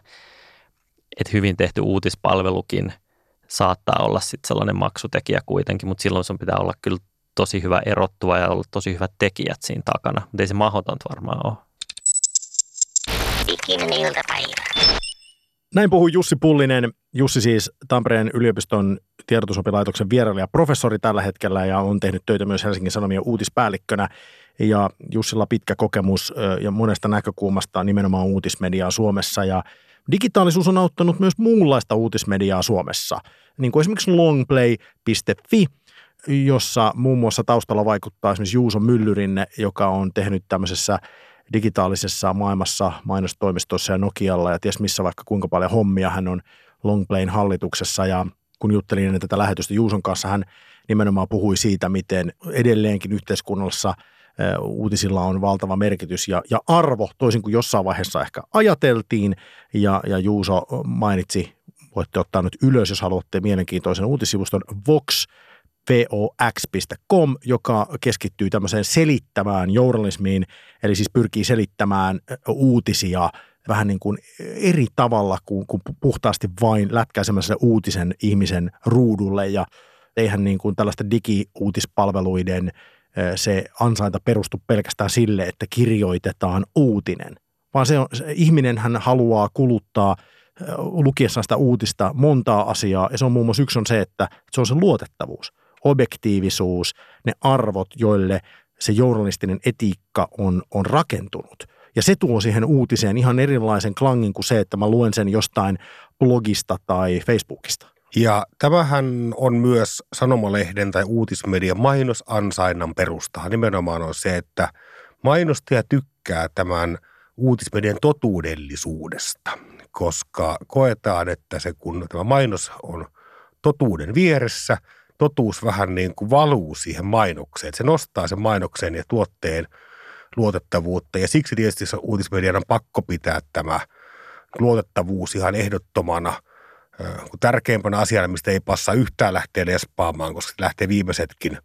että hyvin tehty uutispalvelukin saattaa olla sitten sellainen maksutekijä kuitenkin, mutta silloin sun pitää olla kyllä tosi hyvä erottua ja olla tosi hyvät tekijät siinä takana. Mutta ei se mahdotonta varmaan ole. Ikinen iltapäivä. Näin puhuu Jussi Pullinen. Jussi siis Tampereen yliopiston tiedotusopilaitoksen vierailija professori tällä hetkellä ja on tehnyt töitä myös Helsingin Sanomien uutispäällikkönä. Ja Jussilla pitkä kokemus ja monesta näkökulmasta nimenomaan uutismediaa Suomessa ja Digitaalisuus on auttanut myös muunlaista uutismediaa Suomessa, niin kuin esimerkiksi longplay.fi, jossa muun muassa taustalla vaikuttaa esimerkiksi Juuso Myllyrinne, joka on tehnyt tämmöisessä digitaalisessa maailmassa mainostoimistossa ja Nokialla ja ties missä vaikka kuinka paljon hommia hän on Longplayn hallituksessa. Ja kun juttelin ennen tätä lähetystä Juuson kanssa, hän nimenomaan puhui siitä, miten edelleenkin yhteiskunnassa – uutisilla on valtava merkitys ja, ja arvo, toisin kuin jossain vaiheessa ehkä ajateltiin. Ja, ja Juuso mainitsi, voitte ottaa nyt ylös, jos haluatte mielenkiintoisen uutissivuston Vox, vox.com, joka keskittyy tämmöiseen selittämään journalismiin, eli siis pyrkii selittämään uutisia vähän niin kuin eri tavalla kuin, kuin puhtaasti vain lätkäisemässä uutisen ihmisen ruudulle ja eihän niin kuin tällaista digiuutispalveluiden se ansainta perustu pelkästään sille, että kirjoitetaan uutinen, vaan se on, se ihminen hän haluaa kuluttaa lukiessaan sitä uutista montaa asiaa, ja se on muun muassa yksi on se, että se on se luotettavuus, objektiivisuus, ne arvot, joille se journalistinen etiikka on, on rakentunut. Ja se tuo siihen uutiseen ihan erilaisen klangin kuin se, että mä luen sen jostain blogista tai Facebookista. Ja tämähän on myös sanomalehden tai uutismedian mainosansainnan perusta. Nimenomaan on se, että mainostaja tykkää tämän uutismedian totuudellisuudesta, koska koetaan, että se kun tämä mainos on totuuden vieressä, totuus vähän niin kuin valuu siihen mainokseen. Se nostaa sen mainoksen ja tuotteen luotettavuutta ja siksi tietysti uutismedian on pakko pitää tämä luotettavuus ihan ehdottomana – tärkeimpänä asiana, mistä ei passa yhtään lähteä lespaamaan, koska lähtee viimeisetkin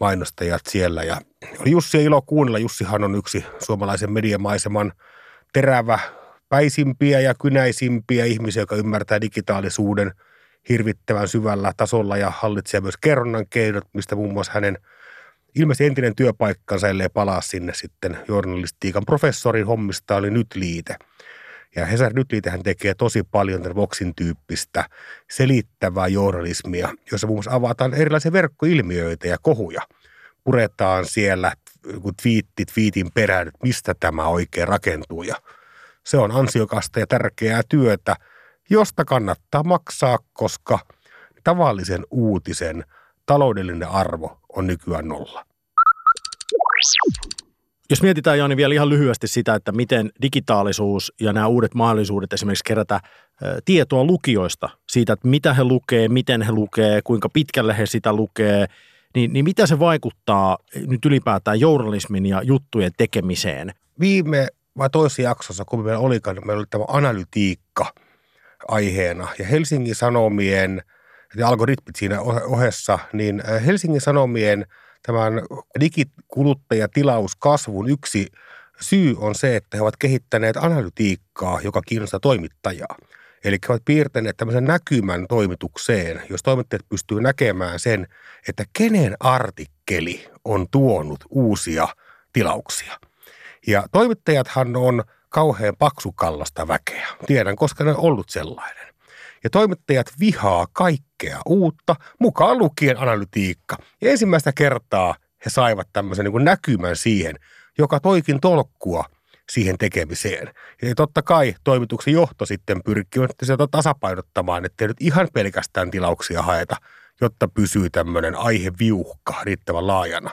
mainostajat siellä. Ja oli Jussi ilo kuunnella. Jussihan on yksi suomalaisen mediamaiseman terävä, päisimpiä ja kynäisimpiä ihmisiä, joka ymmärtää digitaalisuuden hirvittävän syvällä tasolla ja hallitsee myös kerronnan keinot, mistä muun muassa hänen ilmeisesti entinen työpaikkansa, ellei palaa sinne sitten journalistiikan professorin hommista, oli nyt liite – ja Hesar Nytliitähän tekee tosi paljon tämän Voxin tyyppistä selittävää journalismia, jossa muun muassa avataan erilaisia verkkoilmiöitä ja kohuja. Puretaan siellä kun twiitti twiitin perään, että mistä tämä oikein rakentuu. Ja se on ansiokasta ja tärkeää työtä, josta kannattaa maksaa, koska tavallisen uutisen taloudellinen arvo on nykyään nolla. Jos mietitään Jani vielä ihan lyhyesti sitä, että miten digitaalisuus ja nämä uudet mahdollisuudet esimerkiksi kerätä tietoa lukijoista siitä, että mitä he lukee, miten he lukee, kuinka pitkälle he sitä lukee, niin, niin mitä se vaikuttaa nyt ylipäätään journalismin ja juttujen tekemiseen? Viime vai toisessa jaksossa, kun meillä olikaan, meillä oli tämä analytiikka aiheena ja Helsingin Sanomien ja algoritmit siinä ohessa, niin Helsingin Sanomien – tämän digikuluttajatilauskasvun yksi syy on se, että he ovat kehittäneet analytiikkaa, joka kiinnostaa toimittajaa. Eli he ovat piirtäneet tämmöisen näkymän toimitukseen, jos toimittajat pystyy näkemään sen, että kenen artikkeli on tuonut uusia tilauksia. Ja toimittajathan on kauhean paksukallasta väkeä. Tiedän, koska ne on ollut sellainen. Ja toimittajat vihaa kaikkea uutta, mukaan lukien analytiikka. Ja ensimmäistä kertaa he saivat tämmöisen niin näkymän siihen, joka toikin tolkkua siihen tekemiseen. Ja totta kai toimituksen johto sitten pyrkii sieltä tasapainottamaan, ettei nyt ihan pelkästään tilauksia haeta, jotta pysyy tämmöinen aiheviuhka riittävän laajana.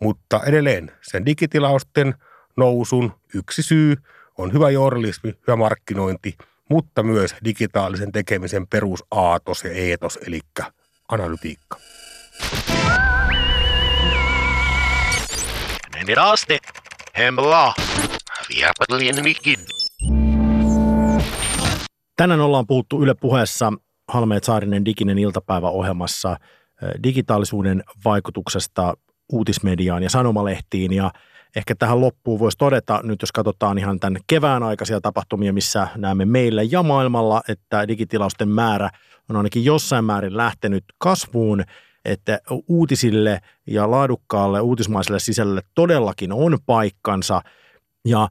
Mutta edelleen sen digitilausten nousun yksi syy on hyvä journalismi, hyvä markkinointi – mutta myös digitaalisen tekemisen perusaatos ja eetos, eli analytiikka. Hemla. Tänään ollaan puhuttu Yle puheessa Halmeet Saarinen diginen iltapäiväohjelmassa digitaalisuuden vaikutuksesta uutismediaan ja sanomalehtiin ja – ehkä tähän loppuun voisi todeta, nyt jos katsotaan ihan tämän kevään aikaisia tapahtumia, missä näemme meillä ja maailmalla, että digitilausten määrä on ainakin jossain määrin lähtenyt kasvuun, että uutisille ja laadukkaalle uutismaiselle sisällölle todellakin on paikkansa. Ja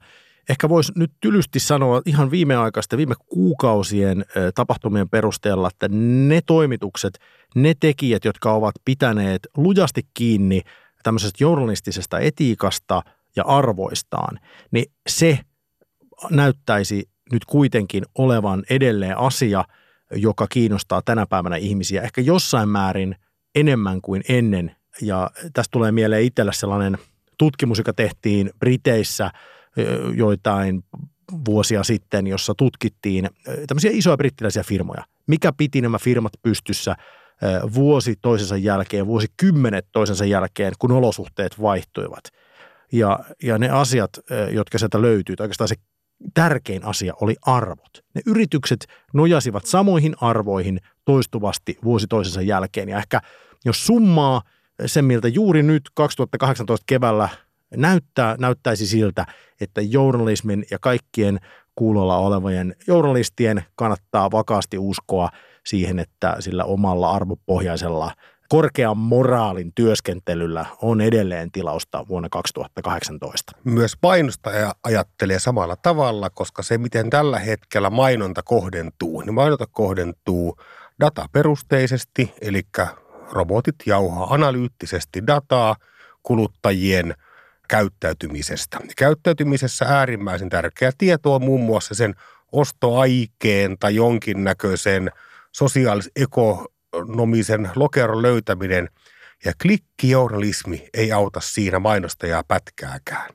ehkä voisi nyt tylysti sanoa ihan viimeaikaista, viime kuukausien tapahtumien perusteella, että ne toimitukset, ne tekijät, jotka ovat pitäneet lujasti kiinni – tämmöisestä journalistisesta etiikasta ja arvoistaan, niin se näyttäisi nyt kuitenkin olevan edelleen asia, joka kiinnostaa tänä päivänä ihmisiä ehkä jossain määrin enemmän kuin ennen. Ja tästä tulee mieleen itsellä sellainen tutkimus, joka tehtiin Briteissä joitain vuosia sitten, jossa tutkittiin tämmöisiä isoja brittiläisiä firmoja. Mikä piti nämä firmat pystyssä – vuosi toisensa jälkeen, vuosikymmenet toisensa jälkeen, kun olosuhteet vaihtuivat. Ja, ja ne asiat, jotka sieltä löytyy, oikeastaan se tärkein asia oli arvot. Ne yritykset nojasivat samoihin arvoihin toistuvasti vuosi toisensa jälkeen. Ja ehkä jos summaa sen, miltä juuri nyt 2018 keväällä näyttää, näyttäisi siltä, että journalismin ja kaikkien kuulolla olevien journalistien kannattaa vakaasti uskoa – siihen, että sillä omalla arvopohjaisella korkean moraalin työskentelyllä on edelleen tilausta vuonna 2018. Myös mainostaja ajattelee samalla tavalla, koska se, miten tällä hetkellä mainonta kohdentuu, niin mainonta kohdentuu dataperusteisesti, eli robotit jauhaa analyyttisesti dataa kuluttajien käyttäytymisestä. Käyttäytymisessä äärimmäisen tärkeä tieto on muun muassa sen ostoaikeen tai jonkinnäköisen – sosiaalis-ekonomisen lokeron löytäminen ja klikkijournalismi ei auta siinä mainostajaa pätkääkään.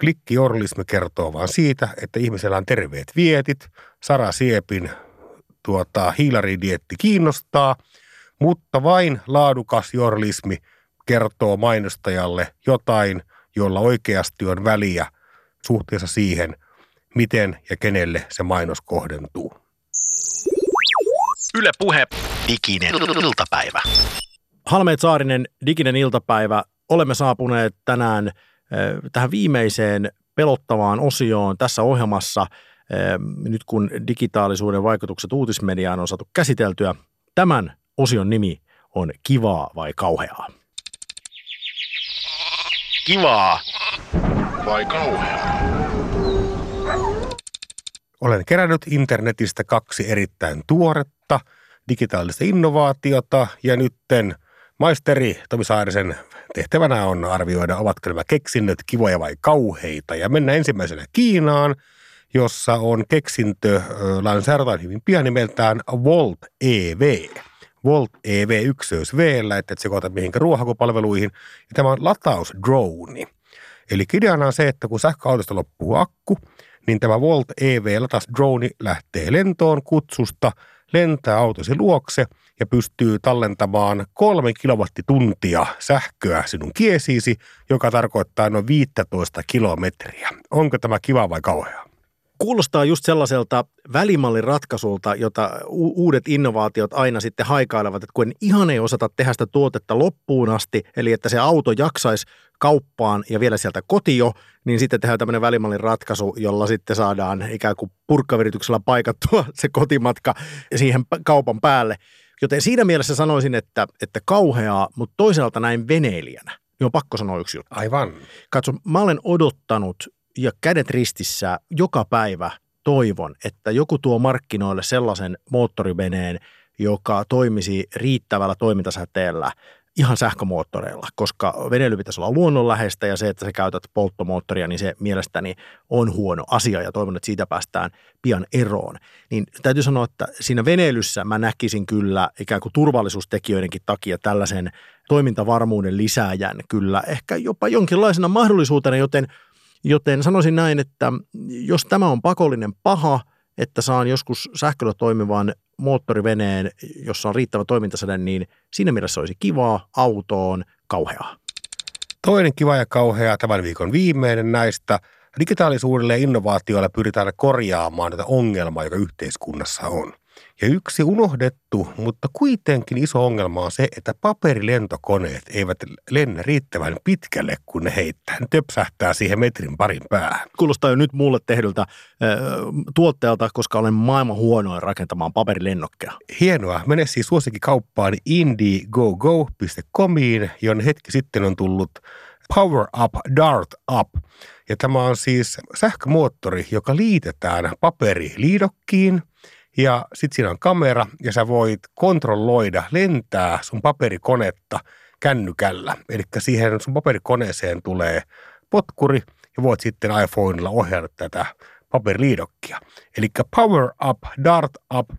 Klikkijournalismi kertoo vain siitä, että ihmisellä on terveet vietit, Sara Siepin tuota, hiilaridietti kiinnostaa, mutta vain laadukas journalismi kertoo mainostajalle jotain, jolla oikeasti on väliä suhteessa siihen, miten ja kenelle se mainos kohdentuu. Yle Puhe, diginen iltapäivä. Halmeet Saarinen, diginen iltapäivä. Olemme saapuneet tänään tähän viimeiseen pelottavaan osioon tässä ohjelmassa, nyt kun digitaalisuuden vaikutukset uutismediaan on saatu käsiteltyä. Tämän osion nimi on Kivaa vai kauheaa? Kivaa vai kauheaa? Olen kerännyt internetistä kaksi erittäin tuoretta digitaalista innovaatiota ja nytten maisteri Tomi Saarisen tehtävänä on arvioida, ovatko nämä keksinnöt kivoja vai kauheita. Ja mennään ensimmäisenä Kiinaan, jossa on keksintö lanseerataan hyvin pian nimeltään Volt EV. Volt EV ykseys V, että et sekoita mihinkä ruohakupalveluihin. Ja tämä on latausdrone. Eli ideana on se, että kun sähköautosta loppuu akku, niin tämä Volt EV latas drone lähtee lentoon kutsusta, lentää autosi luokse ja pystyy tallentamaan kolme kilowattituntia sähköä sinun kiesiisi, joka tarkoittaa noin 15 kilometriä. Onko tämä kiva vai kauhea? Kuulostaa just sellaiselta välimallin ratkaisulta, jota u- uudet innovaatiot aina sitten haikailevat, että kun ihan ei osata tehdä sitä tuotetta loppuun asti, eli että se auto jaksaisi kauppaan ja vielä sieltä kotio, niin sitten tehdään tämmöinen välimallin ratkaisu, jolla sitten saadaan ikään kuin purkkavirityksellä paikattua <laughs> se kotimatka siihen kaupan päälle. Joten siinä mielessä sanoisin, että, että kauheaa, mutta toisaalta näin veneilijänä, niin on pakko sanoa yksi juttu. Aivan. Katso, mä olen odottanut ja kädet ristissä joka päivä toivon, että joku tuo markkinoille sellaisen moottoriveneen, joka toimisi riittävällä toimintasäteellä ihan sähkömoottoreilla, koska veneily pitäisi olla luonnonläheistä ja se, että sä käytät polttomoottoria, niin se mielestäni on huono asia ja toivon, että siitä päästään pian eroon. Niin täytyy sanoa, että siinä veneilyssä mä näkisin kyllä ikään kuin turvallisuustekijöidenkin takia tällaisen toimintavarmuuden lisääjän kyllä ehkä jopa jonkinlaisena mahdollisuutena, joten – Joten sanoisin näin, että jos tämä on pakollinen paha, että saan joskus sähköllä toimivan moottoriveneen, jossa on riittävä toimintasäde, niin siinä mielessä olisi kivaa autoon kauheaa. Toinen kiva ja kauhea tämän viikon viimeinen näistä. Digitaalisuudelle ja innovaatioilla pyritään korjaamaan tätä ongelmaa, joka yhteiskunnassa on. Ja yksi unohdettu, mutta kuitenkin iso ongelma on se, että paperilentokoneet eivät lennä riittävän pitkälle, kun ne heittää. Ne töpsähtää siihen metrin parin päähän. Kuulostaa jo nyt mulle tehdyltä äh, tuotteelta, koska olen maailman huonoin rakentamaan paperilennokkeja. Hienoa. Mene siis suosikkikauppaan indiegogo.comiin, jonne hetki sitten on tullut Power Up Dart Up. Ja tämä on siis sähkömoottori, joka liitetään paperiliidokkiin – ja sitten siinä on kamera ja sä voit kontrolloida, lentää sun paperikonetta kännykällä. Eli siihen sun paperikoneeseen tulee potkuri ja voit sitten iPhoneilla ohjata tätä paperiliidokkia. Eli Power Up, Dart Up,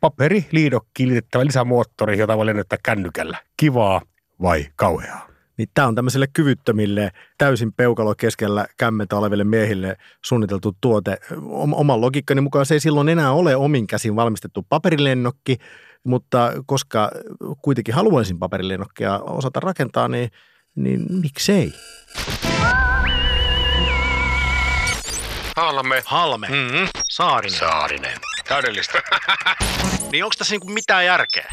paperiliidokki liitettävä lisämoottori, jota voi lennättää kännykällä. Kivaa vai kauheaa? Niin tämä on tämmöisille kyvyttömille, täysin peukalo keskellä kämmentä oleville miehille suunniteltu tuote. Oman logiikkani mukaan se ei silloin enää ole omin käsin valmistettu paperilennokki, mutta koska kuitenkin haluaisin paperilennokkia osata rakentaa, niin, niin miksei? Halme. Halme. Mm-hmm. Saarinen. Saarinen. Täydellistä. <laughs> niin onko tässä niinku mitään järkeä?